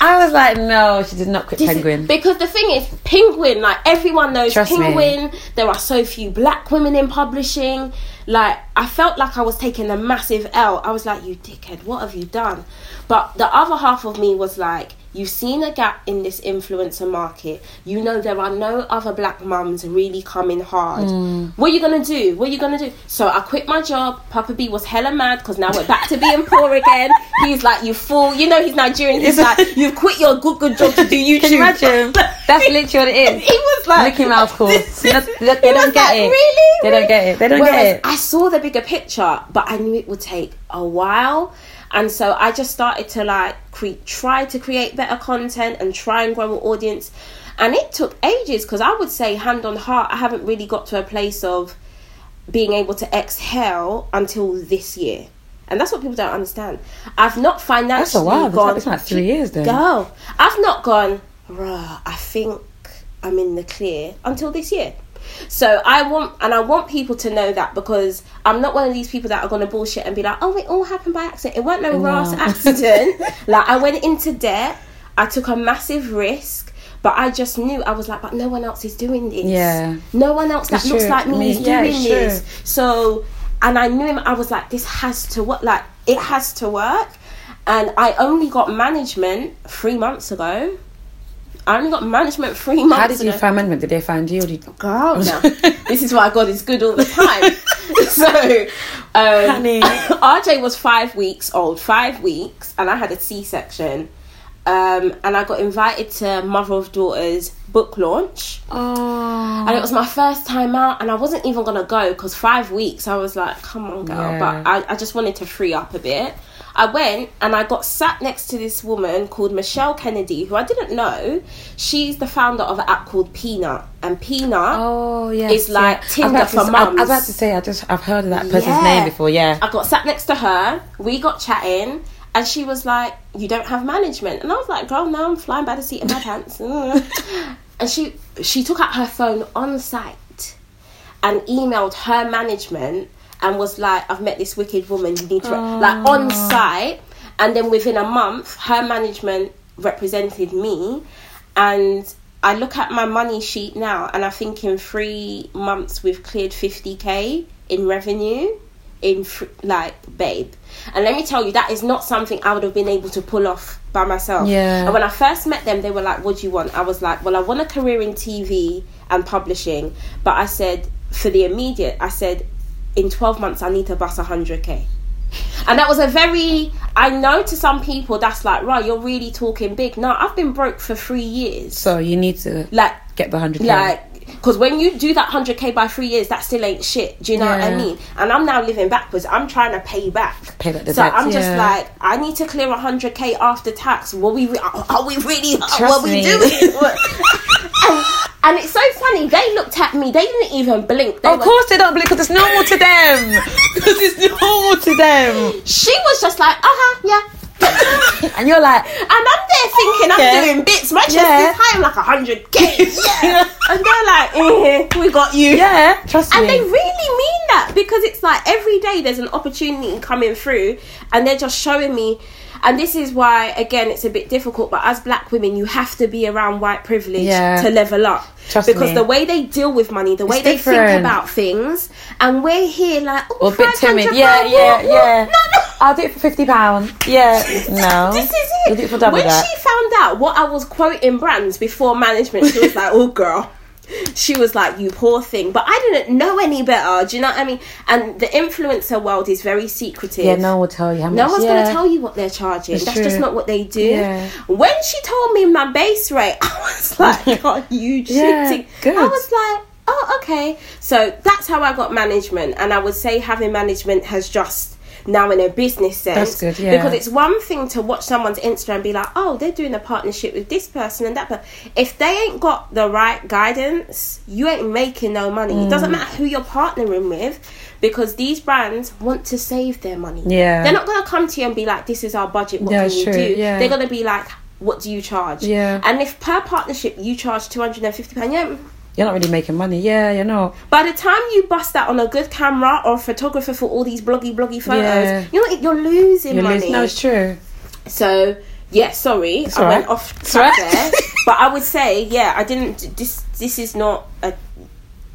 I was like, no, she did not quit This is- Penguin. Because the thing is, Penguin, like everyone knows Trust me. Penguin. There are so few black women in publishing. Like, I felt like I was taking a massive L. I was like, you dickhead, what have you done? But the other half of me was like, you've seen a gap in this influencer market. You know there are no other black mums really coming hard. Mm. What are you gonna do? What are you gonna do? So I quit my job. Papa B was hella mad because now we're back to being poor again. He's like, you fool. You know he's Nigerian. He's like, you've quit your good good job to do YouTube. Can you imagine? That's literally what it is. He was like Mickey Mouse calls. They don't- they don't- he they don't was get like, it. Really? They don't get it. They don't get it. I saw the bigger picture, but I knew it would take a while. And so I just started to like cre- try to create better content and try and grow an audience. And it took ages because I would say, hand on heart, I haven't really got to a place of being able to exhale until this year. And that's what people don't understand. I've not financially That's a while. Gone. it's like three years then. Girl, I've not gone. I think I'm in the clear until this year. So I want, and I want people to know that because I'm not one of these people that are gonna bullshit and be like, "Oh, it all happened by accident. It wasn't no No. rash accident." like I went into debt. I took a massive risk, but I just knew I was like, "But no one else is doing this. Yeah. no one else that It's looks true. like me Me- is yeah, doing this." true. So, and I knew him. I was like, "This has to work. Like it has to work." And I only got management three months ago. I only got management three months How did you ago. find management? Did they find you? Or did you... Girl, no. this is why God is good all the time. so, um, Honey. RJ was five weeks old, five weeks, and I had a C section. Um, and I got invited to Mother of Daughters book launch. Oh. And it was my first time out, and I wasn't even gonna go because five weeks. I was like, "Come on, girl!" Yeah. But I, I just wanted to free up a bit. I went and I got sat next to this woman called Michelle Kennedy, who I didn't know. She's the founder of an app called Peanut, and Peanut Oh yeah, It's like Tinder for I, I was about to say I just I've heard of that person's Yeah. name before. Yeah. I got sat next to her. We got chatting, and she was like, "You don't have management," and I was like, "Girl, no, I'm flying by the seat of my pants." and she she took out her phone on site and emailed her management and was like, "I've met this wicked woman. You need to re-" like ah. on site." And then within a month, her management represented me, and I look at my money sheet now, and I think in three months we've cleared fifty k in revenue in fr- like babe and let me tell you that is not something i would have been able to pull off by myself Yeah. and when i first met them they were like what do you want i was like well i want a career in tv and publishing but i said for the immediate i said in 12 months i need to bust 100k and that was a very i know to some people that's like right you're really talking big. No i've been broke for three years. So you need to like get the 100k. like because when you do that 100k by three years that still ain't shit. Do you know what i mean? And i'm now living backwards. I'm trying to pay back. Pay back the so i'm just yeah. like i need to clear 100k after tax. What we re- are we really Trust what we doing? And, and it's so funny. They looked at me. They didn't even blink. They Of were- course they don't believe because it's normal to them. Because it's normal to them. she was just like uh-huh yeah And you're like, And I'm there thinking I'm Yeah. doing bits. My chest Yeah. is high. I'm like 100k. Yeah. and they're like, eh, we got you. yeah, trust And me. they really mean that because it's like every day there's an opportunity coming through and they're just showing me. And this is why, again, it's a bit difficult. But as black women, you have to be around white privilege Yeah. to level up. Trust because me. the way they deal with money, the way It's they think about things, and we're here like, oh, or a bit 500 timid. Yeah, pound, yeah, what, what? yeah. No, no. I'll do it for fifty pounds. Yeah, no. This is We'll it. do it for double when that. she found out what I was quoting brands before management, she was like, "Oh, girl." She was like, "You poor thing," but I didn't know any better. Do you know what I mean? And the influencer world is very secretive. Yeah, no one will tell you how much. No one's yeah. gonna tell you what they're charging. It's That's true. just not what they do. Yeah. When she told me my base rate, I was like, "Are you Yeah, shitting?" I was like, "Oh, okay." So that's how I got management, and I would say having management has just now in a business sense good, yeah. because it's one thing to watch someone's Instagram and be like, "Oh, they're doing a partnership with this person and that," but if they ain't got the right guidance, you ain't making no money. It Mm. doesn't matter who you're partnering with. Because these brands want to save their money. Yeah. They're not going to come to you and be like, this is our budget, what Yeah, can you true, do? yeah. They're going to be like, what do you charge? Yeah. And if per partnership you charge £250, yeah, You're not really making money. Yeah, you know. by the time you bust that on a good camera or a photographer for all these bloggy, bloggy photos, Yeah. you're, not, you're losing You're money. losing. No, it's true. So yeah, sorry, I all went off track right. there. but I would say, yeah, I didn't. This this is not a.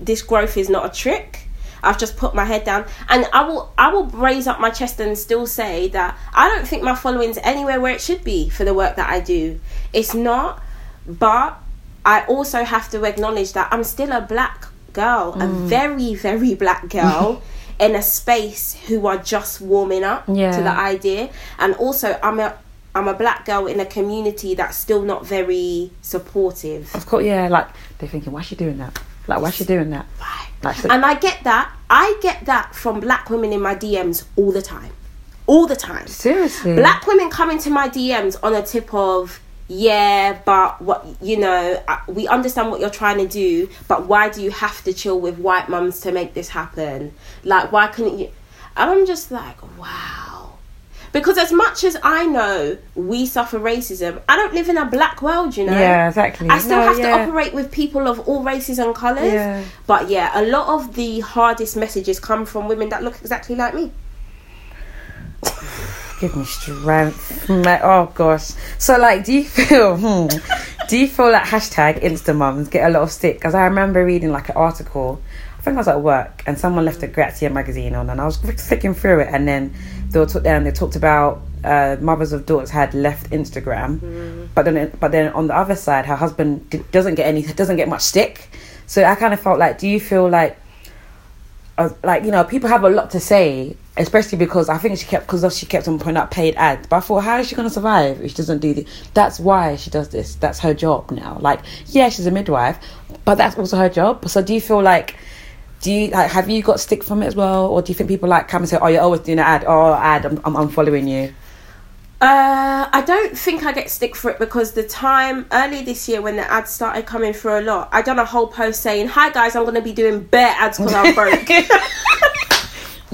This growth is not a trick. I've just put my head down, and I will I will raise up my chest and still say that I don't think my following's anywhere where it should be for the work that I do. It's not, but I also have to acknowledge that I'm still a black girl, a Mm. very very black girl. in a space who are just warming up Yeah. to the idea and also i'm a i'm a black girl in a community that's still not very supportive Of course, yeah. Like they're thinking, why is she doing that? Like, why is she doing that? Like, so- and i get that i get that from black women in my dms all the time all the time seriously. black women come into my dms on a tip of yeah but what you know uh, we understand what you're trying to do but why do you have to chill with white mums to make this happen like why couldn't you and i'm just like wow because as much as i know we suffer racism i don't live in a black world you know Yeah, exactly. I still No, have yeah. to operate with people of all races and colours. Yeah. But yeah, a lot of the hardest messages come from women that look exactly like me. Give me strength. Oh gosh. So like, do you feel? Hmm, do you feel like hashtag Instamums get a lot of stick? Because I remember reading like an article. I think I was at work and someone left a Grazia magazine on, and I was flicking through it, and then they were talk- and they talked about uh, mothers of daughters had left Instagram, but then but then on the other side, her husband d- doesn't get any doesn't get much stick. So I kind of felt like, do you feel like uh, like you know people have a lot to say especially because i think she kept because she kept on putting up paid ads. But i thought how is she going to survive if she doesn't do this that's why she does this. That's her job now. Like yeah she's a midwife but that's also her job. So do you feel like do you like have you got stick from it as well? Or do you think people like come and say oh you're always doing an ad. Oh ad i'm, I'm, I'm following you. Uh, I don't think I get stick for it because the time early this year when the ads started coming through a lot, I done a whole post saying, "Hi guys, I'm going to be doing bare ads because I'm broke."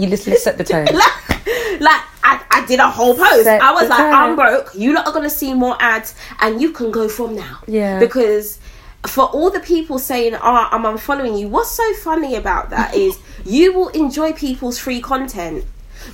you just let's set the tone like I, I did a whole post. Set I was like, tone. I'm broke. You lot are gonna see more ads, and you can go from now. Yeah. Because for all the people saying, "Oh, I'm unfollowing you," what's so funny about that is you will enjoy people's free content.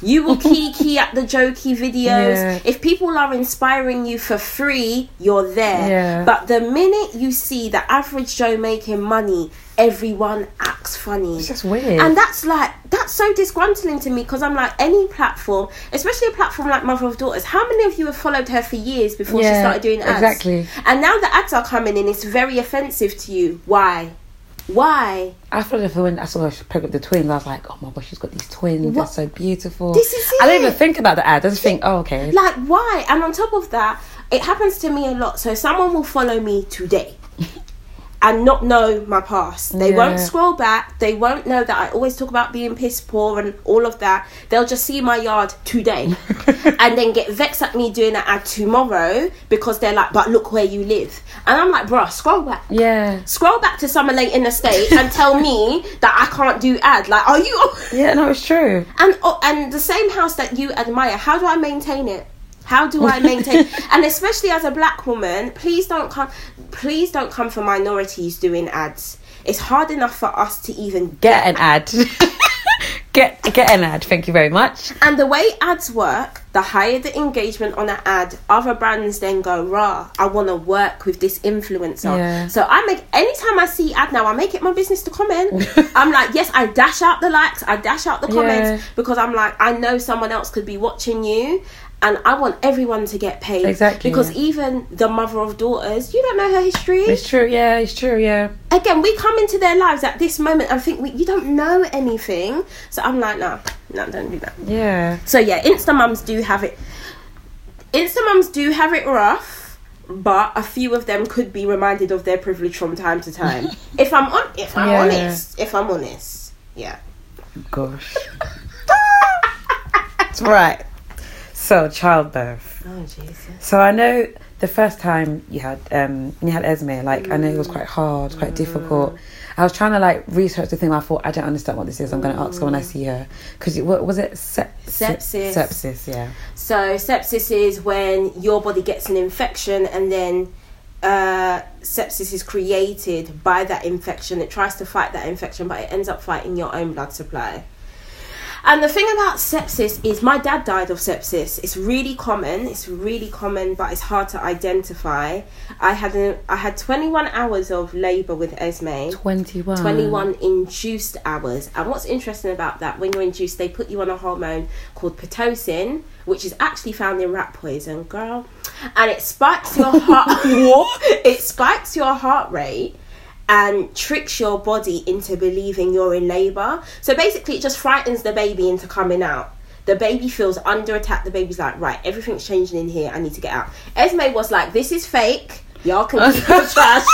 You will kiki at the jokey videos. Yeah. If people are inspiring you for free, you're there. Yeah. But the minute you see the average Joe making money, everyone acts funny. it's just weird And that's like that's so disgruntling to me because I'm like any platform, especially a platform like Mother of Daughters. How many of you have followed her for years before she started doing ads? exactly. And now the ads are coming in. It's very offensive to you. Why? Why? I thought of her when I saw her pregnant with the twins. I was like, "Oh my gosh, she's got these twins. They're so beautiful." This is it. I don't even think about the ad. I just think, "Oh, okay." Like why? And on top of that, it happens to me a lot. So someone will follow me today. And not know my past. They won't scroll back. They won't know that I always talk about being piss poor and all of that. They'll just see my yard today and then get vexed at me doing an ad tomorrow because they're like, but look where you live. And I'm like, bruh, scroll back. yeah, Scroll back to summer late in the state and tell me that I can't do ad. Like, are you? yeah. No, it's true. And oh, and the same house that you admire, how do I maintain it? How do I maintain? and especially as a black woman, please don't come. Please don't come for minorities doing ads. It's hard enough for us to even Get an ad. get get an ad. Thank you very much. And the way ads work, the higher the engagement on an ad, other brands then go, rah, I want to work with this influencer. Yeah. So I make, anytime I see ad now, I make it my business to comment. I'm like, yes, I dash out the likes, I dash out the comments Yeah. because I'm like, I know someone else could be watching you. And I want everyone to get paid. Exactly, Because yeah. even the mother of daughters, you don't know her history. It's true. Yeah, it's true. Yeah. Again, we come into their lives at this moment and think we, you don't know anything. So I'm like, no, no, don't do that. Yeah. So yeah, Insta mums do have it. Insta mums do have it rough, but a few of them could be reminded of their privilege from time to time. if I'm on, if I'm Yeah. honest, if I'm honest, yeah. Gosh. That's right. So childbirth. Oh Jesus. So I know the first time you had um you had Esme, like I know it was quite hard, quite difficult. I was trying to like research the thing. I thought I don't understand what this is. I'm going to ask her when I see her because what was it? Se- Sepsis. Sepsis. Yeah. So sepsis is when your body gets an infection and then uh, sepsis is created by that infection. It tries to fight that infection, but it ends up fighting your own blood supply. And the thing about sepsis is my dad died of sepsis. It's really common. It's really common, but it's hard to identify. I had a, I had 21 hours of labour with Esme. Twenty one. 21 induced hours. And what's interesting about that, when you're induced, they put you on a hormone called Pitocin, which is actually found in rat poison, girl. And it spikes your heart. what? It spikes your heart rate and tricks your body into believing you're in labour. So basically, it just frightens the baby into coming out. The baby feels under attack. The baby's like, right, everything's changing in here. I need to get out. Esme was like, this is fake. Y'all can keep your trash.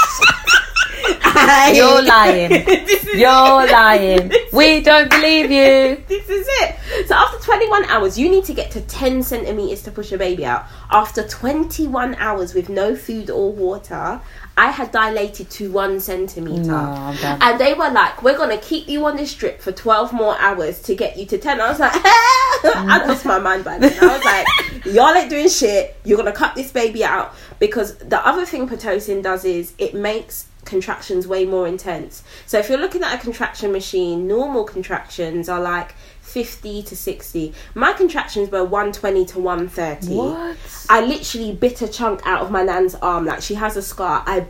You're lying. You're it. lying. We don't believe you. this is it. So after 21 hours, you need to get to 10 centimeters to push a baby out. After 21 hours with no food or water, I had dilated to one centimeter. No, And they were like, "We're gonna keep you on this drip for 12 more hours to get you to 10." I was like, I lost my mind by then. I was like, "Y'all ain't doing shit. You're gonna cut this baby out." Because the other thing pitocin does is it makes contractions way more intense. So if you're looking at a contraction machine, normal contractions are like 50 to 60. My contractions were 120 to 130. What? I literally bit a chunk out of my nan's arm. Like she has a scar. I,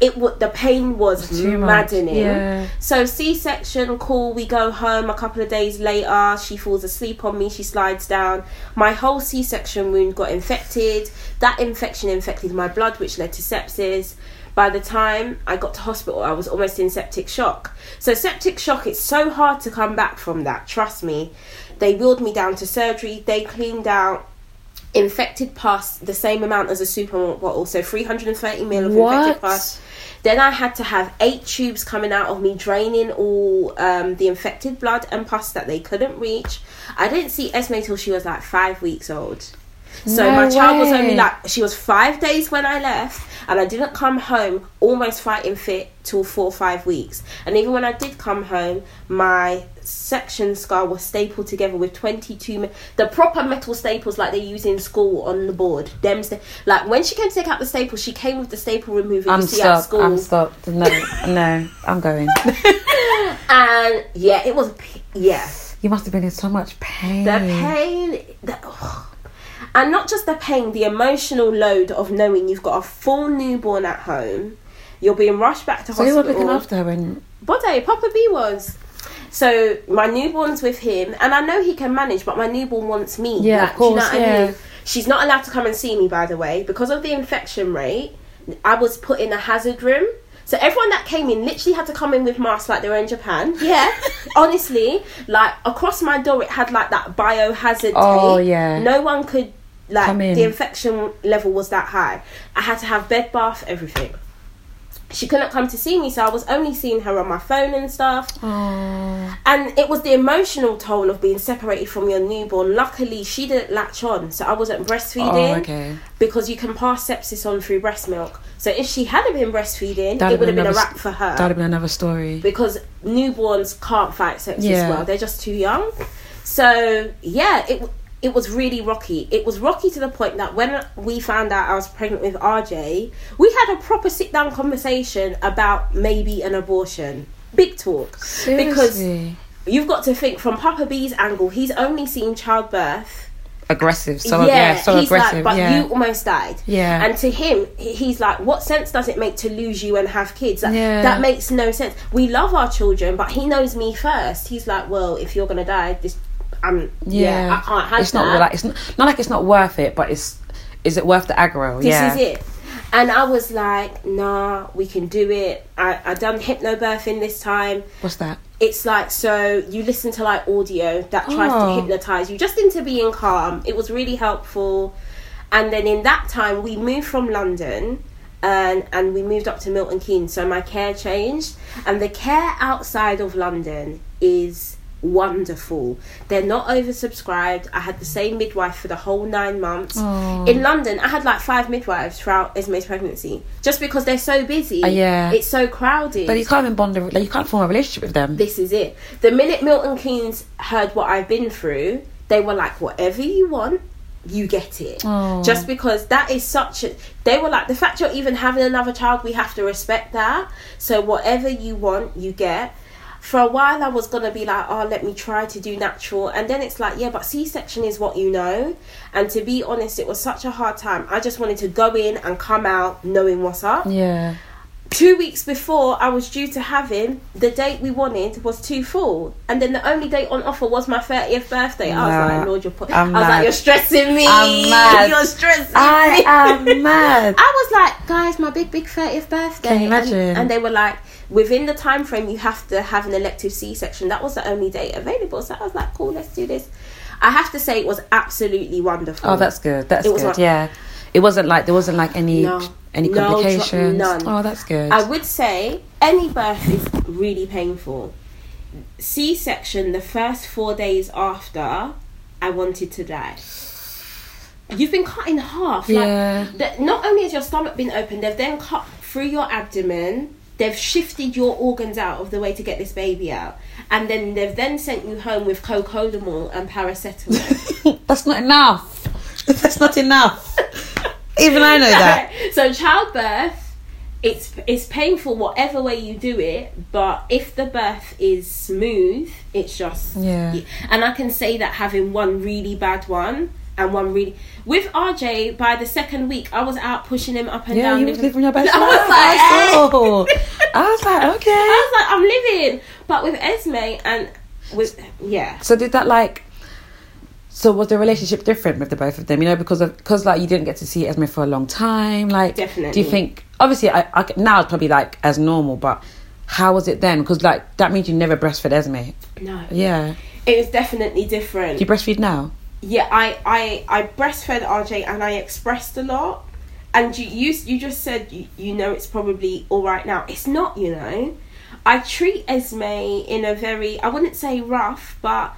it would the pain was too maddening. Yeah. So C section, cool. We go home a couple of days later. She falls asleep on me. She slides down. My whole C section wound got infected. That infection infected my blood, which led to sepsis. By the time I got to hospital, I was almost in septic shock. So septic shock, it's so hard to come back from that. Trust me. They wheeled me down to surgery. They cleaned out infected pus the same amount as a super bottle, so 330 ml of infected pus. Then I had to have eight tubes coming out of me, draining all um, the infected blood and pus that they couldn't reach. I didn't see Esme till she was like five weeks old. So No my child was only like she was five days when I left, and I didn't come home almost fighting fit till four or five weeks. And even when I did come home, my section scar was stapled together with 22 me- the proper metal staples like they use in school on the board them sta- like when she came to take out the staples she came with the staple remover I'm you see at stopped. school I'm stopped. No, no, I'm going. and yeah it was yeah You must have been in so much pain. the pain the, ugh. And not just the pain the emotional load of knowing you've got a full newborn at home you're being rushed back to hospital. So you were looking after her and Bode, Papa B was. So my newborn's with him, and I know he can manage, but my newborn wants me. Yeah, Like, of do you know course, what I yeah. mean? She's not allowed to come and see me, by the way, because of the infection rate. I was put in a hazard room. So everyone that came in literally had to come in with masks like they were in Japan. Yeah, honestly, like across my door, it had like that biohazard Oh, tape. yeah. No one could like the infection level was that high. I had to have bed bath, everything. She couldn't come to see me, so I was only seeing her on my phone and stuff. oh, And it was the emotional toll of being separated from your newborn. Luckily, she didn't latch on, so I wasn't breastfeeding oh okay. because you can pass sepsis on through breast milk. So if she hadn't been breastfeeding, That'd it would have been a wrap for her That'd have been another story. because newborns can't fight sepsis Yeah. well. They're just too young. So yeah, it it was really rocky. It was rocky to the point that when we found out I was pregnant with RJ, we had a proper sit down conversation about maybe an abortion. Big talk. Because you've got to think from Papa B's angle, he's only seen childbirth. aggressive. So yeah, so he's aggressive. like, but yeah. you almost died. Yeah. And to him, he's like, what sense does it make to lose you and have kids? Like, Yeah. That makes no sense. We love our children, but he knows me first. He's like, well, if you're gonna die, this I'm yeah, I can't have it's that. not like it's not, not like it's not worth it, but it's is it worth the aggro? this yeah. is it. And I was like, nah, we can do it. I, I done hypnobirthing this time. What's that? It's like so you listen to like audio that tries Oh. to hypnotize you just into being calm. It was really helpful. And then in that time we moved from London and and we moved up to Milton Keynes. So my care changed. And the care outside of London is wonderful. They're not oversubscribed. I had the same midwife for the whole nine months. Oh. In London, I had like five midwives throughout Esme's pregnancy, just because they're so busy. Uh, yeah. it's so crowded. But you can't even bond. A, like you can't form a relationship with them. this is it. The minute Milton Keynes heard what I've been through, they were like, "Whatever you want, you get it." Oh. Just because that is such a. They were like, the fact you're even having another child, we have to respect that. So whatever you want, you get. For a while, I was gonna be like, "Oh, let me try to do natural," and then it's like, "Yeah, but C-section is what you know." And to be honest, it was such a hard time. I just wanted to go in and come out knowing what's up yeah. two weeks before I was due to have him, the date we wanted was too full, and then the only date on offer was my thirtieth birthday. I was Nah, like, Lord, you're I'm I was mad. like, you're stressing me. I'm mad. You're stressing I me. I am mad. I was like, guys, my big, big 30th birthday. Can you And- imagine? And, they were like, within the time frame, you have to have an elective C section. That was the only date available. So I was like, cool, let's do this. I have to say, it was absolutely wonderful. Oh, that's good. That's good. like- yeah. It wasn't like there wasn't like any No. any No complications. none. Oh, that's good. I would say any birth is really painful. C section, the first four days after, I wanted to die. You've been cut in half. Yeah. Like, the, not only has your stomach been opened, they've then cut through your abdomen. They've shifted your organs out of the way to get this baby out, and then they've then sent you home with cocodamol and paracetamol. that's not enough. That's not enough. Even I know that. so childbirth, it's it's painful whatever way you do it, but if the birth is smooth, it's just Yeah. And I can say that having one really bad one and one really with RJ by the second week, I was out pushing him up and Yeah, down. you was living your best I life. was like, I. Eh? I was like, okay. I was like, I'm living. But with Esme and with yeah, So did that like? So was the relationship different with the both of them? You know, because of because like you didn't get to see Esme for a long time. Like, definitely. do you think? Obviously, I, I now it's probably like as normal, but how was it then? Because like that means you never breastfed Esme. no, Yeah. it was definitely different. Do you breastfeed now? Yeah, I, I, I breastfed RJ and I expressed a lot. And you, you, you just said you, you know it's probably all right now. It's not, you know. I treat Esme in a very, I wouldn't say rough, but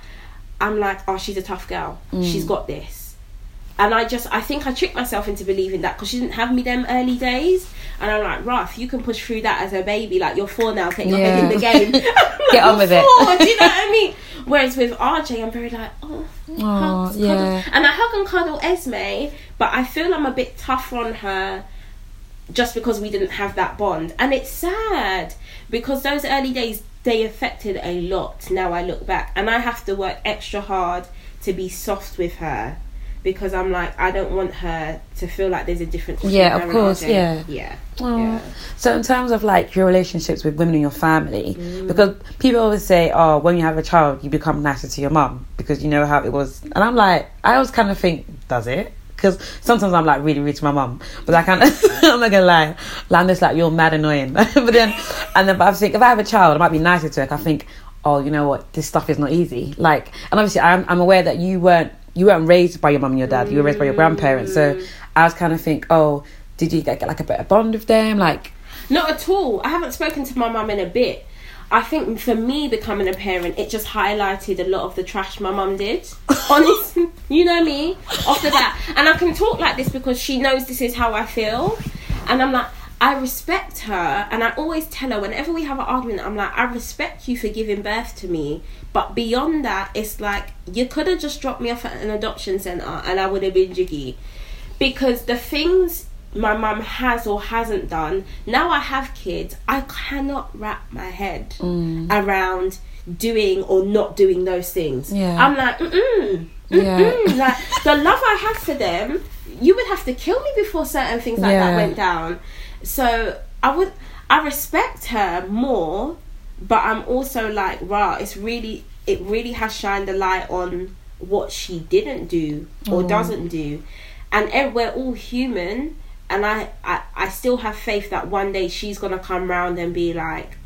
I'm like, oh, she's a tough girl. She's mm. got this. And I just, I think I tricked myself into believing that because she didn't have me them early days. And I'm like, rough, you can push through that as a baby. Like, you're four now, take your head in the Yeah. game. Get on with it. Four, do you know what I mean? Whereas with RJ, I'm very like, oh, cuddle. yeah. And I hug and cuddle Esme, but I feel I'm a bit tough on her just because we didn't have that bond. And it's sad because those early days they affected a lot. Now I look back and I have to work extra hard to be soft with her because I'm like I don't want her to feel like there's a difference. between Yeah, of course, yeah. yeah, yeah. So in terms of like your relationships with women in your family, Mm. because people always say, "Oh, when you have a child, you become nicer to your mum because you know how it was," and I'm like, I always kind of think, does it? Because sometimes I'm like really rude to my mum, but I of, I'm not gonna lie, like, I'm just like you're mad annoying. but then, and then, but I think if I have a child, I might be nicer to her. I think, oh, you know what, this stuff is not easy. Like, and obviously, I'm I'm aware that you weren't you weren't raised by your mum and your dad. You were raised by your grandparents. So mm. I was kind of think, oh, did you get, get like a better bond with them? Like, Not at all. I haven't spoken to my mum in a bit. I think for me becoming a parent, it just highlighted a lot of the trash my mum did. Honest, you know me After that, and I can talk like this because she knows this is how I feel, and I'm like. I respect her, and I always tell her whenever we have an argument, I'm like, I respect you for giving birth to me, but beyond that, it's like you could have just dropped me off at an adoption center, and I would have been jiggy. Because the things my mum has or hasn't done now i have kids i cannot wrap my head mm. around doing or not doing those things. Yeah. i'm like mm-mm, Yeah. like the love i have for them you would have to kill me before certain things like that went down. So i would i respect her more but i'm also like wow it's really it really has shined a light on what she didn't do or Mm. doesn't do, and we're all human. And I, I, I still have faith that one day she's gonna come round and be like,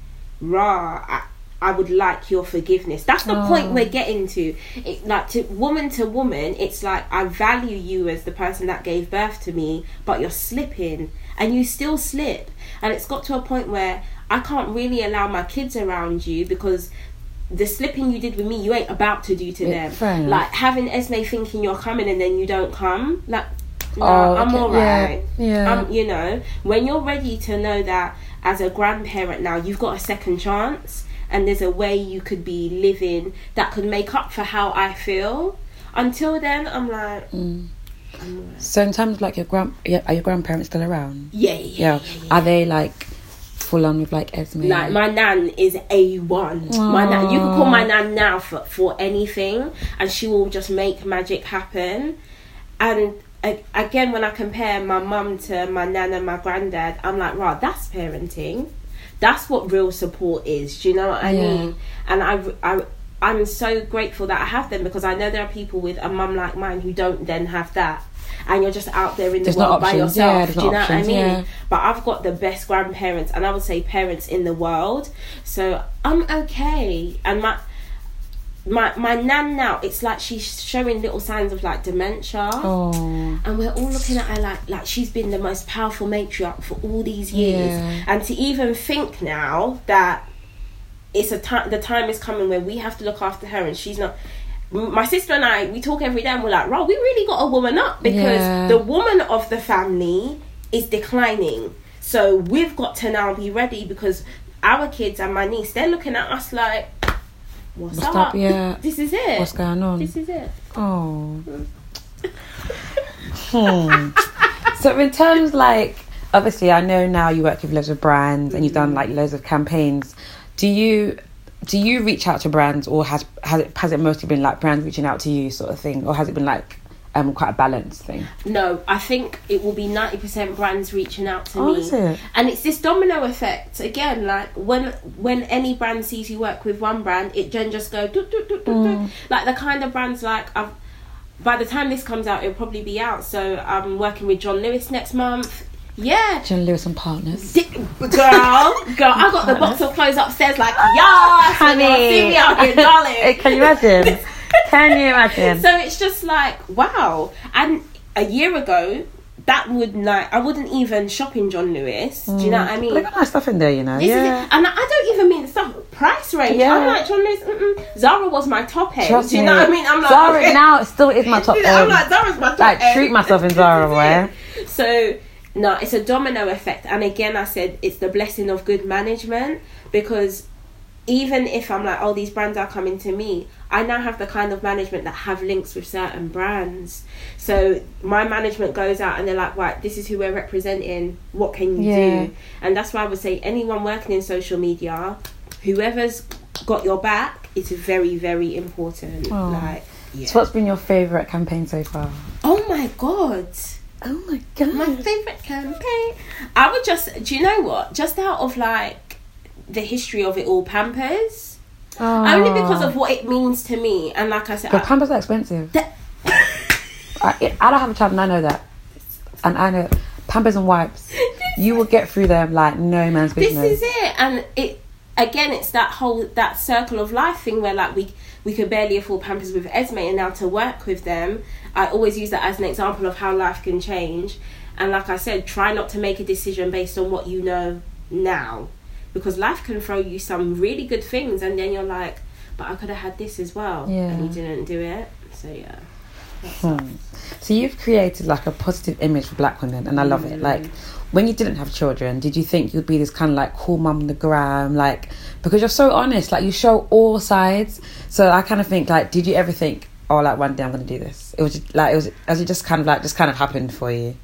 "Rah, I, I would like your forgiveness." That's the point Oh. we're getting to. It, like to woman to woman, it's like I value you as the person that gave birth to me, but you're slipping, and you still slip, and it's got to a point where I can't really allow my kids around you because the slipping you did with me, you ain't about to do to Yeah, them. Like having Esme thinking you're coming and then you don't come, like. No, Oh, I'm okay, alright. yeah, yeah. Um, you know, when you're ready to know that as a grandparent now, you've got a second chance, and there's a way you could be living that could make up for how I feel. Until then, I'm like, Mm. I'm. So in terms of like your grand, yeah, are your grandparents still around? yeah, Yeah. yeah, Are they like full on with like Esme? Like my nan is a one. My nan, you can call my nan now for for anything, and she will just make magic happen. And again, when I compare my mum to my nan and my granddad, I'm like, right, that's parenting. That's what real support is. Do you know what I Yeah. mean? And I, I, I'm so grateful that I have them because I know there are people with a mum like mine who don't then have that. And you're just out there in the There's world by yourself. Yeah, do you know options, what I mean? yeah. But I've got the best grandparents, and I would say parents in the world. So I'm okay. And my my my nan now, it's like she's showing little signs of like dementia. Oh. And we're all looking at her like like she's been the most powerful matriarch for all these years. Yeah. And to even think now that it's a time the time is coming where we have to look after her and she's not my sister and I we talk every day and we're like, "Right, we really got a woman up because Yeah. the woman of the family is declining. So we've got to now be ready because our kids and my niece they're looking at us like What's, What's up? up? Yeah. This is it. What's going on? This is it. Oh. hmm. So in terms like obviously I know now you work with loads of brands and you've done like loads of campaigns. Do you do you reach out to brands or has has it has it mostly been like brands reaching out to you sort of thing or has it been like um quite a balanced thing? No, I think it will be ninety percent brands reaching out to Oh, me, it? and it's this domino effect again. Like when when any brand sees you work with one brand, it then just go do, do, do, Mm. like the kind of brands like I've. By the time this comes out, it'll probably be out. So I'm working with John Lewis next month. Yeah, John Lewis and partners. Di- girl, girl, I got the box of clothes upstairs. Like, yeah, Honey. see me out here, darling. Can you imagine? Can you imagine? So it's just like wow. And a year ago, that would not. I wouldn't even shop in John Lewis. Do you know what I mm. mean? Look at nice stuff in there, you know. This yeah. And I don't even mean the stuff price range. Yeah. I'm like John Lewis. Mm-mm. Zara was my top end. Trust Do you me. know what I mean? I'm like Zara okay. now it still is my top end. I'm like Zara's my top Like, end. treat myself in Zara, This is boy. it. So no, it's a domino effect. And again, I said it's the blessing of good management because even if I'm like, oh, these brands are coming to me, I now have the kind of management that have links with certain brands. So my management goes out and they're like, right, this is who we're representing. What can you Yeah. do? And that's why I would say anyone working in social media, whoever's got your back, it's very, very important. Oh. Like, yeah. So what's been your favourite campaign so far? oh my god. Oh my god. My favorite campaign. I would just, do you know what? Just out of like the history of it all, Pampers. Oh. Only because of oh. what it means to me. And like I said, But I- Pampers are expensive. I, I don't have a child and I know that. And I know Pampers and wipes. You will get through them like no man's business. this is it. And it again, it's that whole that circle of life thing where like we we could barely afford Pampers with Esme, and now to work with them, I always use that as an example of how life can change. And like I said, try not to make a decision based on what you know now, because life can throw you some really good things, and then you're like, but I could have had this as well, Yeah. and you didn't do it. So yeah. Hmm. So you've created like a positive image for black women and I love it. Like when you didn't have children, did you think you'd be this kind of like cool mum on the gram? Like because you're so honest, like you show all sides. So I kind of think like, did you ever think, oh, like one day I'm gonna do this? It was just, like it was, as it just kind of like just kind of happened for you.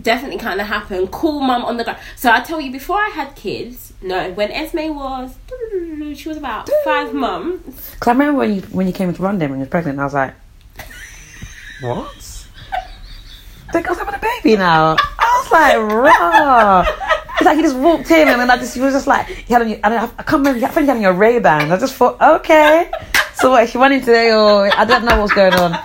definitely kind of happened. Cool mum on the ground. So I tell you, before I had kids, no, when Esme was, she was about five months. Because I remember when you when you came into London when you were pregnant, I was like, what? The girl's having a baby now. I was like, raw. It's like he just walked in and then I just he was just like he had on your, I, don't know, I can't remember I think he had on your Ray Ban. I just thought, okay, so what? She went into the or oh, I don't know what's going on.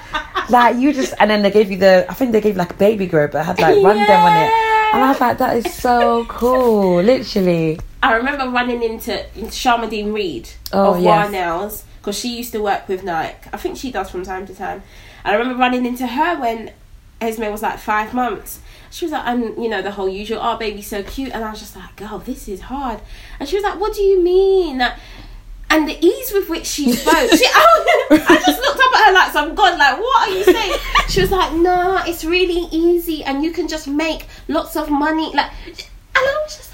Like you just and then they gave you the I think they gave like a baby group that had like Run Dem on it. And I was like, that is so cool, literally. I remember running into, into Sharmadean Reid Oh, of yes. WAH Nails because she used to work with Nike. I think she does from time to time. And I remember running into her when Esme was like five months. She was like, and you know, the whole usual, oh, baby's so cute. And I was just like, girl, this is hard. And she was like, what do you mean? Like, and the ease with which she spoke, she, I, I just looked up at her like some god, like, what are you saying? She was like, no, it's really easy and you can just make lots of money. Like, and I was just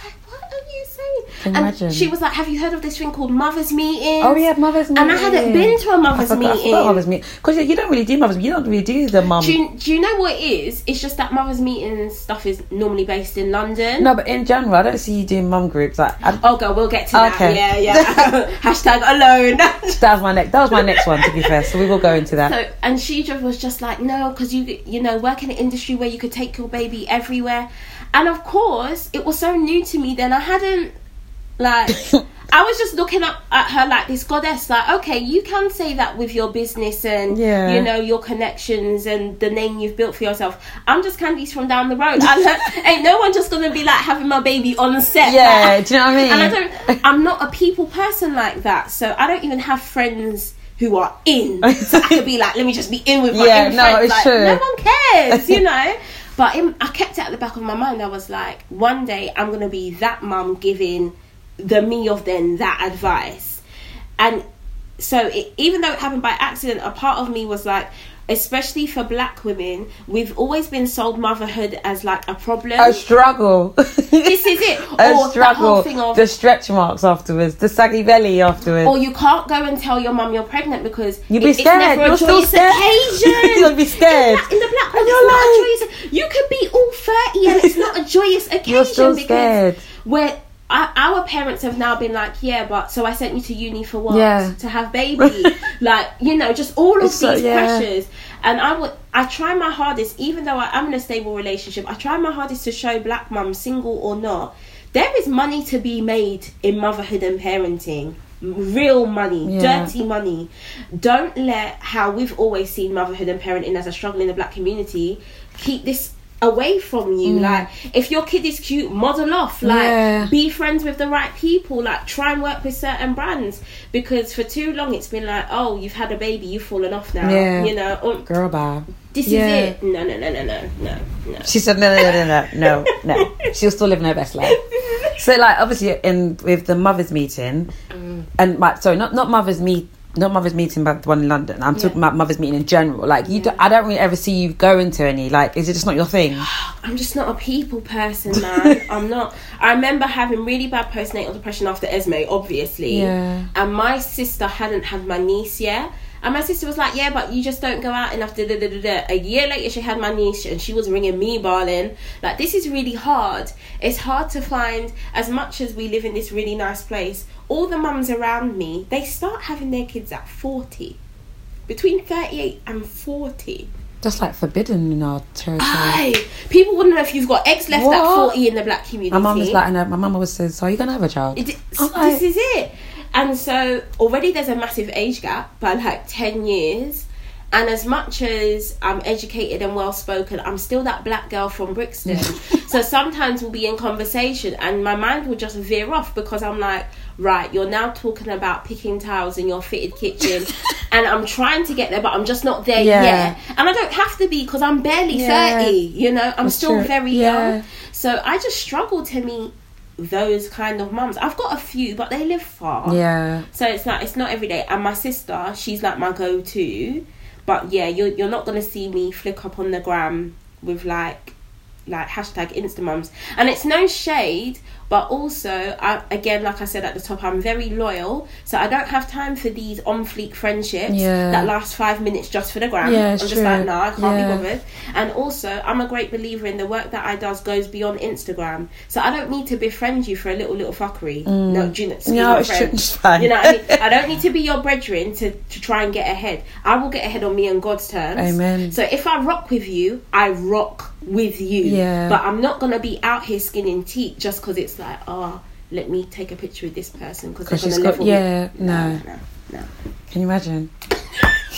are you saying? Can you and imagine? she was like, have you heard of this thing called Mother's Meetings? Oh yeah, mother's meeting. And I hadn't been to a mother's I forgot, meeting. forgot mother's meeting because you don't really do mother's. You don't really do the mum. Do you, do you know what it is? It's just that Mother's Meetings stuff is normally based in London. No, but in general, I don't see you doing mum groups. Like, I, Oh, girl, we'll get to that. Okay. Yeah, yeah. Hashtag alone. that was my next. That was my next one. To be fair, so we will go into that. So, and she was just like, no, because you, you know, work in an industry where you could take your baby everywhere. And of course, it was so new to me then. I hadn't, like, I was just looking up at her like this goddess, like, okay, you can say that with your business and, Yeah. you know, your connections and the name you've built for yourself. I'm just Candice from down the road. I ain't no one just gonna be like having my baby on the set. yeah, like- do you know what I mean? and I don't. I'm not a people person like that, so I don't even have friends who are in. So I could be like, let me just be in with my Yeah, no, friends. it's like, true. No one cares, you know. But in, I kept it at the back of my mind. I was like, one day I'm gonna be that mum giving the me of then that advice, and so it, even though it happened by accident, a part of me was like. Especially for black women, we've always been sold motherhood as like a problem. a struggle. this is it. a or struggle. thing of the stretch marks afterwards, the saggy belly afterwards. or you can't go and tell your mum you're pregnant because You'd be it- scared. It's never You're a still joyous scared. occasion. You'll be scared. In, black, in the black world, it's not a joyous. You could be all thirty and it's not a joyous occasion You're still because scared. where. Our, our parents have now been like, yeah, but so I sent you to uni for what? Yeah. To have baby, like you know, just all of It's so- these yeah. pressures. And I would, I try my hardest, even though I am in a stable relationship, I try my hardest to show black mums, single or not, there is money to be made in motherhood and parenting. Real money, Yeah. dirty money. Don't let how we've always seen motherhood and parenting as a struggle in the black community keep this away from you. Like, if your kid is cute, model off. Like, Yeah. be friends with the right people. Like, try and work with certain brands because for too long it's been like, oh, you've had a baby, you've fallen off now. Yeah. You know, um, Girl, bye. this Yeah. is it. No, no, no, no, no, no, no. She said no, no, no, no, no, no, no. She'll still living her best life. So, like, obviously, in with the mothers' meeting, Mm. and my sorry, not not mothers meet, not mothers' meeting, but the one in London. I'm talking about mothers' meeting in general. Like, you, do, I don't really ever see you going to any. Like, is it just not your thing? I'm just not a people person, man. I'm not. I remember having really bad postnatal depression after Esme, obviously. Yeah. And my sister hadn't had my niece yet. And my sister was like, "Yeah, but you just don't go out enough." Da, da, da. A year later, she had my niece, and she was ringing me, darling. Like, this is really hard. It's hard to find. As much as we live in this really nice place, all the mums around me, they start having their kids at forty, between thirty-eight and forty. That's like forbidden in our territory. Aye. People wouldn't know if you've got eggs left at 40 in the black community. My mum was like, and my mum always says, "So are you gonna have a child?" It- like- this is it. And so already there's a massive age gap by like 10 years. And as much as I'm educated and well spoken, I'm still that black girl from Brixton. so sometimes we'll be in conversation and my mind will just veer off because I'm like, right, you're now talking about picking tiles in your fitted kitchen. and I'm trying to get there, but I'm just not there Yeah. yet. And I don't have to be because I'm barely Yeah. 30, you know, I'm That's still true. very Yeah. young. So I just struggle to meet those kind of mums. I've got a few, but they live far. Yeah. So it's not it's not every day. And my sister, she's like my go to. But yeah, you're you're not gonna see me flick up on the gram with like like hashtag Instamums. And it's no shade, but also I again like I said at the top, I'm very loyal. So I don't have time for these on fleek friendships Yeah. that last five minutes just for the gram. Yeah, I'm it's just true. like, nah, I can't Yeah. be bothered. And also I'm a great believer in the work that I does goes beyond Instagram. So I don't need to befriend you for a little little fuckery. No, do you know, Mm. No, it's, it's fine. You know what I mean? I don't need to be your brethren to, to try and get ahead. I will get ahead on me and God's terms. Amen. So if I rock with you, I rock with you. Yeah. But I'm not to be out here skinning teeth just because it's like, oh, let me take a picture with this person because they're 'Cause going she's to got- level yeah, with. no. no. No. Can you imagine?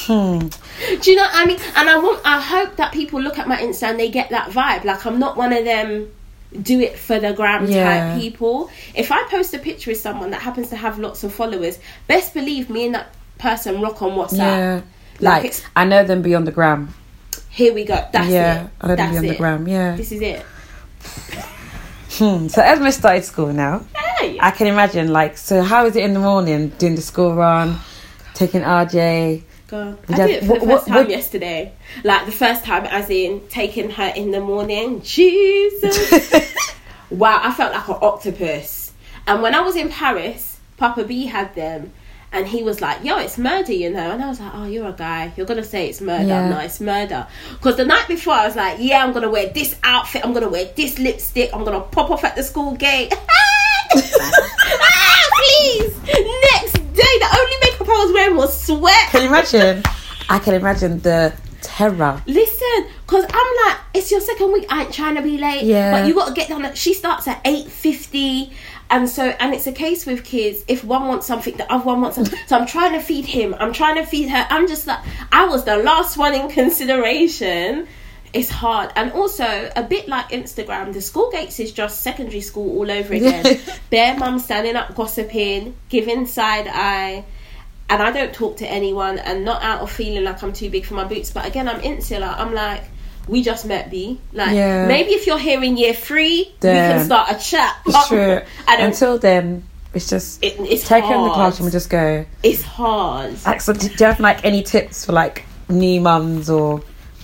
Hmm. Do you know what I mean? And I want, I hope that people look at my Insta and they get that vibe. Like I'm not one of them do it for the gram Yeah. type people. If I post a picture with someone that happens to have lots of followers, best believe me and that person rock on WhatsApp. Yeah. Like, Like, I know them beyond the gram. Here we go. That's yeah, it. I know them That's beyond it. the gram. Yeah. This is it. Hmm. So Esme started school now. Hey. I can imagine, like, so how is it in the morning doing the school run, taking RJ? Girl, I did it for what- the what- first time what- yesterday. Like the first time, as in taking her in the morning. Jesus. wow, I felt like an octopus. And when I was in Paris, Papa B had them. And he was like, yo, it's murder, you know. And I was like, oh, you're a guy. You're to say it's murder. Yeah. No, it's murder. Because the night before, I was like, yeah, I'm to wear this outfit. I'm to wear this lipstick. I'm to pop off at the school gate. ah, please. Next day, the only makeup I was wearing was sweat. Can you imagine? I can imagine the terror. Listen, because I'm like, it's your second week. I ain't trying to be late. Yeah. But you got to get down. At, she starts at eight fifty, and so and it's a case with kids. If one wants something, the other one wants something. So I'm trying to feed him. I'm trying to feed her. I'm just like, I was the last one in consideration. It's hard, and also a bit like Instagram. The school gates is just secondary school all over again. Bare mum standing up gossiping, giving side eye and I don't talk to anyone and not out of feeling like I'm too big for my boots. But again, I'm insular. I'm like, we just met B. Like Yeah. maybe if you're here in year three, we can start a chat. It's true. Until then, it's just it, it's take her in the classroom and just go. It's hard. Excellent. Do you have like any tips for like new mums or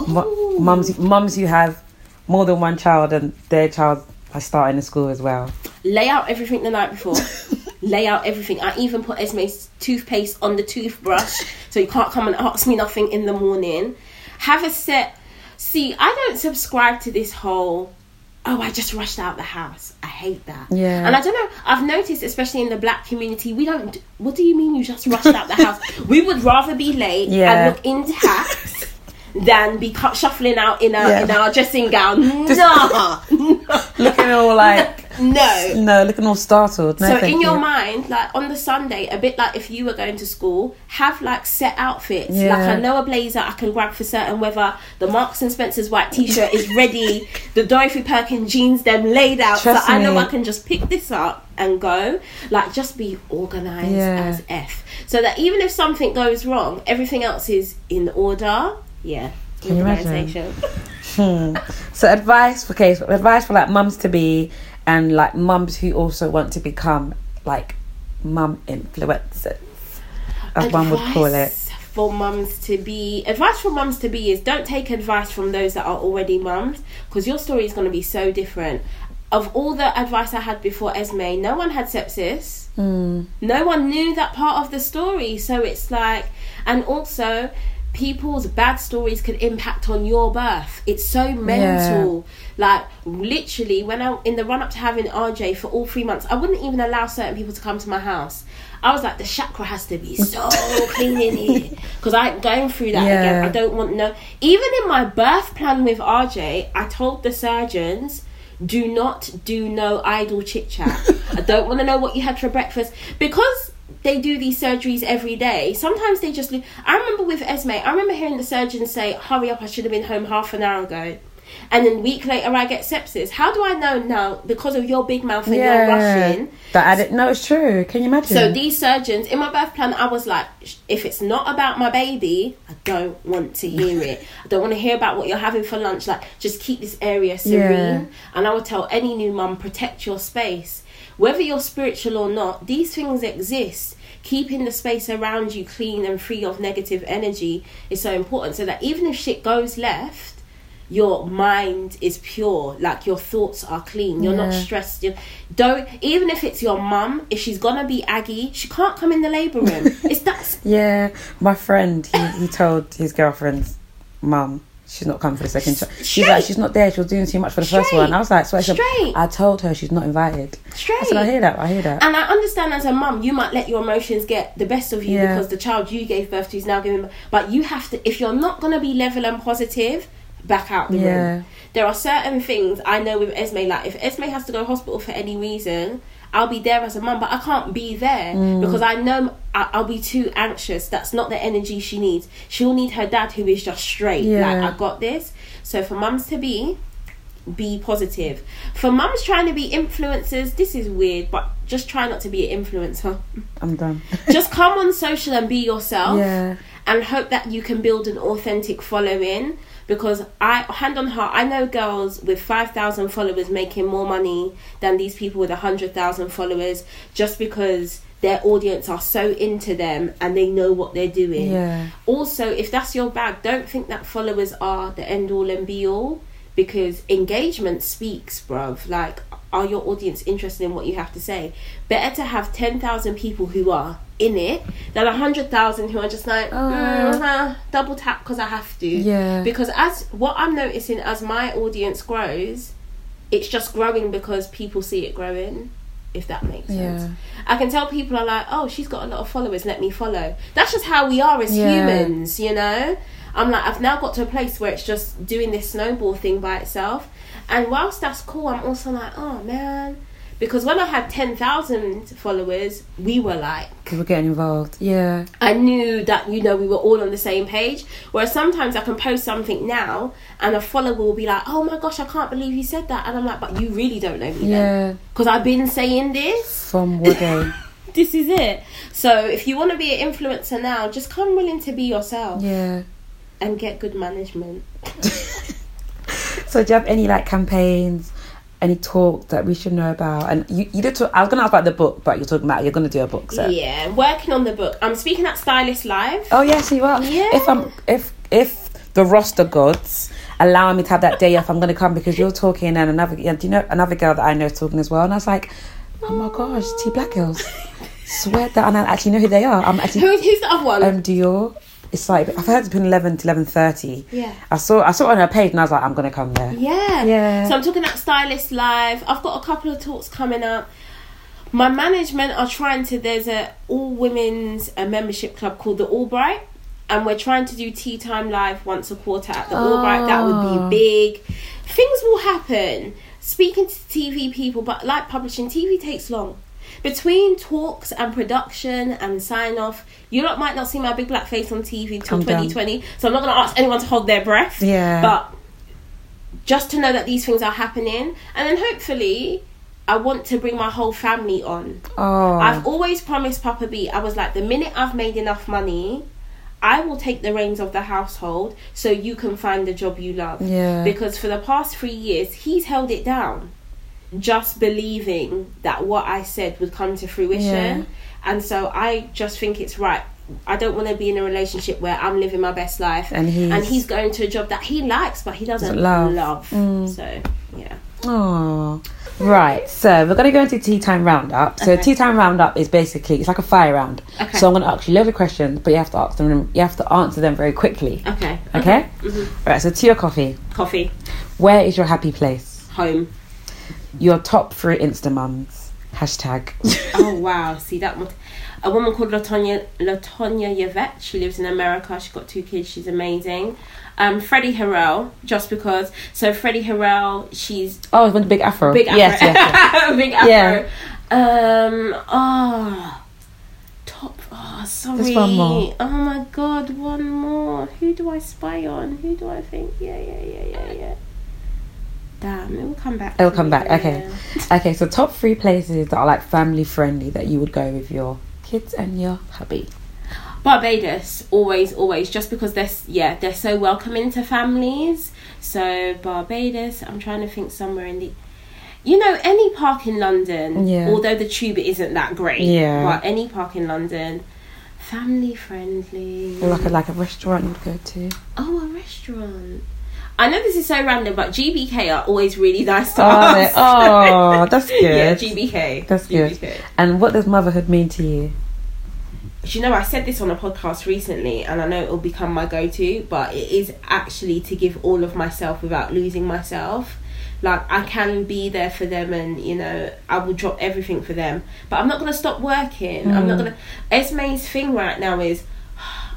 Ooh. mums mums who have more than one child and their child are starting the school as well? Lay out everything the night before. Lay out everything. I even put Esme's toothpaste on the toothbrush, so you can't come and ask me nothing in the morning. Have a set. See, I don't subscribe to this whole. Oh, I just rushed out the house. I hate that. Yeah. And I don't know. I've noticed, especially in the black community, we don't. What do you mean you just rushed out the house? We would rather be late Yeah. and look intact than be shuffling out in our Yeah. in our dressing gown. nah, Looking all like no. no, looking all startled. No, So in your you. mind, like on the Sunday, a bit like if you were going to school, have like set outfits. Yeah. Like I know a blazer I can grab for certain weather. The Marks and Spencer's white T-shirt is ready. the Dorothy Perkins jeans them laid out. Trust so I know. I can just pick this up and go. Like just be organised Yeah. as f. So that even if something goes wrong, everything else is in order. Yeah. Can you imagine? Hmm. So advice for case advice for like mums to be and like mums who also want to become like mum influencers, as one would call it. For mums to be advice for mums to be is don't take advice from those that are already mums because your story is going to be so different. Of all the advice I had before Esme, no one had sepsis. Mm. No one knew that part of the story. So it's like, and also, people's bad stories could impact on your birth. It's so mental. Like literally, when I in the run up to having RJ for all three months, I wouldn't even allow certain people to come to my house. I was like, the chakra has to be so clean in here because I'm going through that again. I don't want no. Even in my birth plan with RJ, I told the surgeons. Do not do no idle chit chat. I don't want to know what you had for breakfast because they do these surgeries every day. Sometimes they just. leave. I remember with Esme, I remember hearing the surgeon say, "Hurry up! I should have been home half an hour ago." And then a week later, I get sepsis. How do I know now because of your big mouth and your rushing? That I didn't know it's true. Can you imagine? So these surgeons in my birth plan, I was like, if it's not about my baby, I don't want to hear it. I don't want to hear about what you're having for lunch. Like, just keep this area serene. Yeah. And I would tell any new mum, protect your space. Whether you're spiritual or not, these things exist. Keeping the space around you clean and free of negative energy is so important. So that even if shit goes left, your mind is pure like your thoughts are clean you're not stressed you don't even if it's your mum if she's gonna be aggie she can't come in the labor room it's that yeah, my friend he, he told his girlfriend's mum she's not coming for the second child. She's Straight. like she's not there. She was doing too much for the first one. I was like, so I said, Straight. I told her she's not invited. straight I said, I hear that. I hear that. and I understand as a mum, you might let your emotions get the best of you Yeah. because the child you gave birth to is now giving. But you have to, if you're not going to be level and positive, back out the Yeah. room. There are certain things I know with Esme. Like if Esme has to go to hospital for any reason, I'll be there as a mum, but I can't be there Mm. because I know I- I'll be too anxious. That's not the energy she needs. She'll need her dad who is just straight. Yeah. Like, I got this. So for mums to be, be positive. For mums trying to be influencers, this is weird, but just try not to be an influencer. I'm done. just come on social and be yourself yeah. and hope that you can build an authentic following because I hand on heart I know girls with 5000 followers making more money than these people with a 100,000 followers just because their audience are so into them and they know what they're doing. Yeah. Also, if that's your bag, don't think that followers are the end all and be all because engagement speaks, bruv. Like, are your audience interested in what you have to say? Better to have 10,000 people who are in it than 100,000 who are just like, Oh. mm, uh, double tap because I have to. Yeah. Because as what I'm noticing as my audience grows, it's just growing because people see it growing. If that makes sense. Yeah. I can tell people are like, oh, she's got a lot of followers, let me follow. That's just how we are as Yeah. humans, you know? I'm like, I've now got to a place where it's just doing this snowball thing by itself. And whilst that's cool, I'm also like, oh man. Because when I had 10,000 followers, we were like, People getting involved. Yeah. I knew that, you know, we were all on the same page. Whereas sometimes I can post something now and a follower will be like, oh my gosh, I can't believe you said that. And I'm like, but you really don't know me Yeah. Because I've been saying this From what day? this is it. So if you want to be an influencer now, just come willing to be yourself yeah. and get good management. So do you have any like campaigns, any talk that we should know about? And you, you did talk, I was gonna ask about the book, but you're talking about you're gonna do a book, so Yeah, working on the book. I'm speaking at Stylist Live. Oh yes, you are. Yeah. If I'm if if the roster gods allow me to have that day off, I'm gonna come because you're talking and another yeah, do you know another girl that I know is talking as well? And I was like, Oh my gosh, two black girls. Swear that and I actually know who they are. I'm actually Who, who's the other one? um Dior. It's like I've heard it's between eleven to eleven thirty. yeah. I saw I saw it on her page and I was like, I'm gonna come there. Yeah. Yeah. So I'm talking at Stylist Live. I've got a couple of talks coming up. My management are trying to. There's a all women's a membership club called the AllBright, and we're trying to do tea time live once a quarter at the AllBright. That would Oh. be big. Things will happen. Speaking to TV people, but like publishing, TV takes long. Between talks and production and sign off, you lot might not see my big black face on TV till I'm done. 2020. So I'm not going to ask anyone to hold their breath. Yeah. But just to know that these things are happening and then hopefully I want to bring my whole family on. Oh I've always promised Papa B, I was like, the minute I've made enough money, I will take the reins of the household so you can find the job you love. Yeah. Because for the past three years, he's held it down, just believing that what I said would come to fruition. Yeah. And so I just think it's right. I don't want to be in a relationship where I'm living my best life And he's- and he's going to a job that he likes but he doesn't love. love. Mm. So yeah. Oh, right. So we're gonna go into tea time roundup. So Okay. tea time roundup is basically it's like a fire round. Okay. So I'm gonna ask you loads of questions, but you have to ask them. You have to answer them very quickly. Okay. Okay. Mhm. All right. So tea or coffee? Coffee. Where is your happy place? Home. Your top three Insta mums. Hashtag. oh wow! See that one. A woman called Latonya Latonya Yvette. She lives in America. She's got two kids. She's amazing. Um, Freddie Harrel, just because. So Freddie Harrel, she's Oh, with the big afro. big afro. Yes, yes, yes. big afro. Yeah. Um. Oh. Top. Oh, sorry. Just one more. Oh my god, one more. Who do I spy on? Who do I think? Yeah, yeah, yeah, yeah, yeah. Damn, it will come back. It'll come me, back. Okay. Okay. So top three places that are like family friendly that you would go with your kids and your hubby. Barbados, always, always, just because they're yeah they're so welcoming to families. So Barbados, I'm trying to think somewhere in the, you know, any park in London. Yeah. Although the tube isn't that great. Yeah. But any park in London, family friendly. Or like a like a restaurant you'd go to. Oh, a restaurant. I know this is so random, but GBK are always really nice to Oh, us. they- oh, that's good. yeah, GBK. That's good. GBK. And what does motherhood mean to you? Do you know I said this on a podcast recently and I know it will become my go-to but it is actually to give all of myself without losing myself like I can be there for them and you know I will drop everything for them but I'm not going to stop working I'm not Mm. going to Esme's thing right now is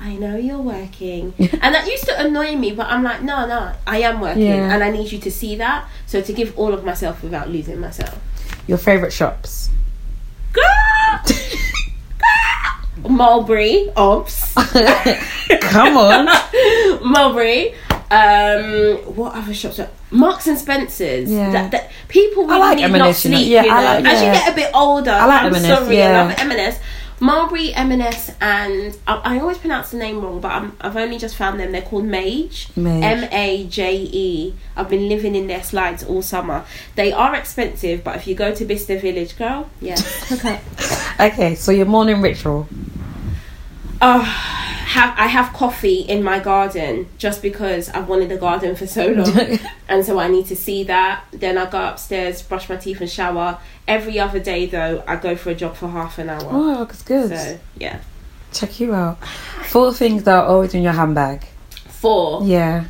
I know you're working and that used to annoy me but I'm like no no I am working Yeah. and I need you to see that so to give all of myself without losing myself Your favorite shops? Girl! Mulberry, obs. Come on. Mulberry. Um, what other shops? Are? Marks and Spencers. Yeah. That, that people really like need M&S, not you know. sleep. Yeah, you know? I like- As you get a bit older, I like I'm M&S, sorry, yeah. I love M&S. Mulberry, M&S, and I, I always pronounce the name wrong, but I'm, I've only just found them. They're called Mage. M A J E. I've been living in their slides all summer. They are expensive, but if you go to Bicester Village, girl, yeah, hook up. Okay, so your morning ritual. Oh, have I have coffee in my garden just because I've wanted a garden for so long, and so I need to see that. Then I go upstairs, brush my teeth, and shower. Every other day, though, I go for a jog for half an hour. Oh, that's good. So yeah, Check you out. Four things that are always in your handbag. four. Yeah.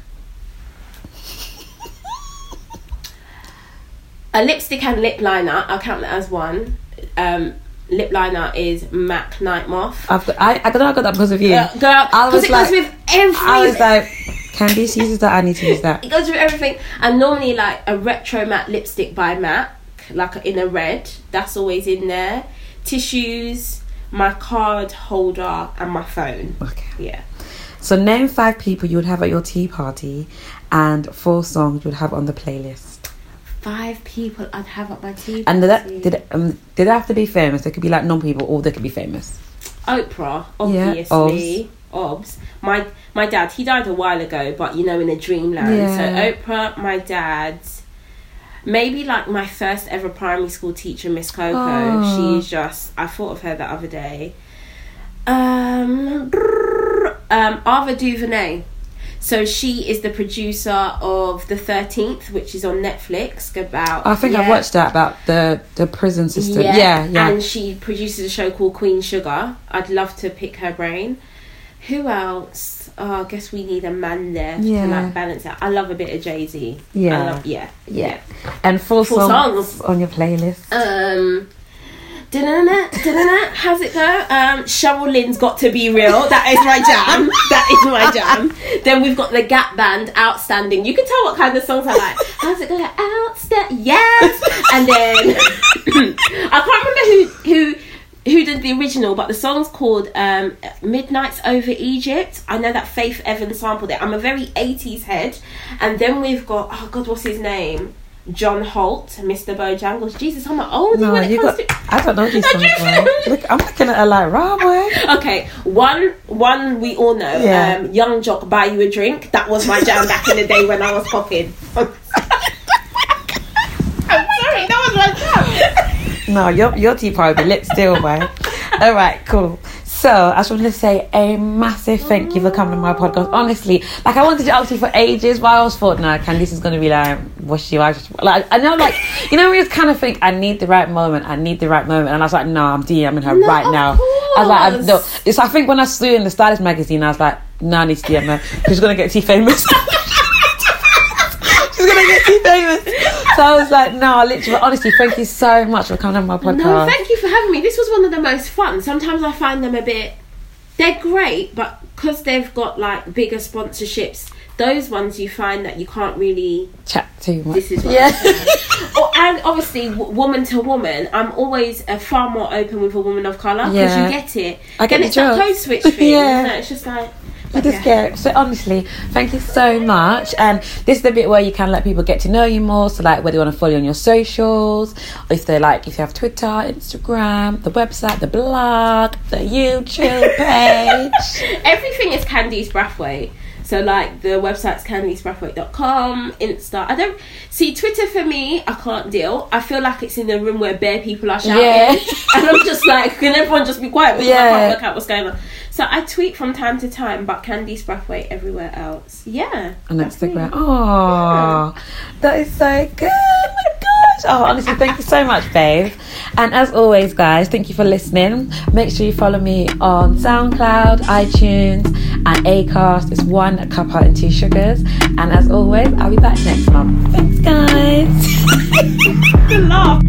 A lipstick and lip liner. I'll count that as one. Um, lip liner is MAC Night Moth. I've got, I, I don't know I got that because of you. Uh, girl, I was it like- goes with everything. I was like, Candice uses that, I need to use that. it goes with everything. And normally, like a retro matte lipstick by MAC, like in a red, that's always in there. Tissues, my card holder, and my phone. Okay. Yeah. So name five people you would have at your tea party and four songs you would have on the playlist. Five people I'd have at my tea. And did that did um, did they have to be famous? They could be like non people or they could be famous. Oprah, Yeah, obviously. Obs. My my dad, he died a while ago, but you know, in a dreamland. Yeah. So Oprah, my dad, maybe like my first ever primary school teacher, Miss Coco. Oh. She's just I thought of her the other day. Um, um, Ava DuVernay. So she is the producer of The Thirteenth, which is on Netflix. About I think I yeah. watched that about the the prison system. Yeah, yeah. And she produces a show called Queen Sugar. I'd love to pick her brain. Who else? Oh, I guess we need a man there Yeah. to like balance out. I love a bit of Jay Z. Yeah. yeah, yeah. And four, Four songs, songs. on your playlist. Um. How's it go? Um, Cheryl Lynn's got to be real. That is my jam. that is my jam. Then we've got the Gap Band, Outstanding. You can tell what kind of songs I like. How's it go? Outstanding, yes. And then I can't remember who who who did the original, but the song's called um, "Midnights Over Egypt." I know that Faith Evans sampled it. I'm a very '80s head. And then we've got oh god, what's his name? John Holt, Mr. Bojangles. Jesus, I'm an oldie no, when it you comes got. to. I don't know these songs. man. Look, I'm looking at her like, right boy. Okay, one one we all know. Yeah. Um, Yung Joc buy you a drink. That was my jam back in the day when I was popping. I'm sorry, that was my jam. No, your your tea party lit still, boy. All right, cool. So I just wanted to say a massive thank you for coming to my podcast. Honestly, like I wanted to ask you for ages, but I always thought, no, Candice is gonna be like, what's she? I just like I know, like you know, we just kind of think I need the right moment. I need the right moment, and I was like, no, I'm DMing her No, right now. I was like, I'm, no, course. it's. I think when I saw you in the Stylist magazine, I was like, no, I need to DM her. She's gonna get tea famous. She's gonna get too famous. So I was like, no, literally, honestly, thank you so much for coming on my podcast. No, thank you for having me. This was one of the most fun. Sometimes I find them a bit. They're great, but because they've got like bigger sponsorships, those ones you find that you can't really. Chat too much. This is what yeah. Oh, and obviously, w- woman to woman, I'm always uh, far more open with a woman of color because Yeah. you get it. I get then the it's that code switch thing. Yeah. isn't it? It's just like. You just yeah. get so honestly, thank you so much. And this is the bit where you can let people get to know you more. So like whether you want to follow you on your socials, or if they like if you have Twitter, Instagram, the website, the blog, the YouTube page. Everything is Candice Brathwaite. So like the website's candicebrathwaite.com, Insta. I don't see Twitter for me. I can't deal. I feel like it's in the room where bare people are shouting, Yeah. and I'm just like, can everyone just be quiet? Because I Yeah. can't work out what's going on. So I tweet from time to time, but Candice Brathwaite everywhere else. Yeah, on. Instagram. Oh, that is so good. Oh my gosh. Oh, honestly, thank you so much, babe. And as always, guys, thank you for listening. Make sure you follow me on SoundCloud, iTunes, and Acast. It's one cuppa and two sugars. And as always, I'll be back next month. Thanks, guys. Good laugh.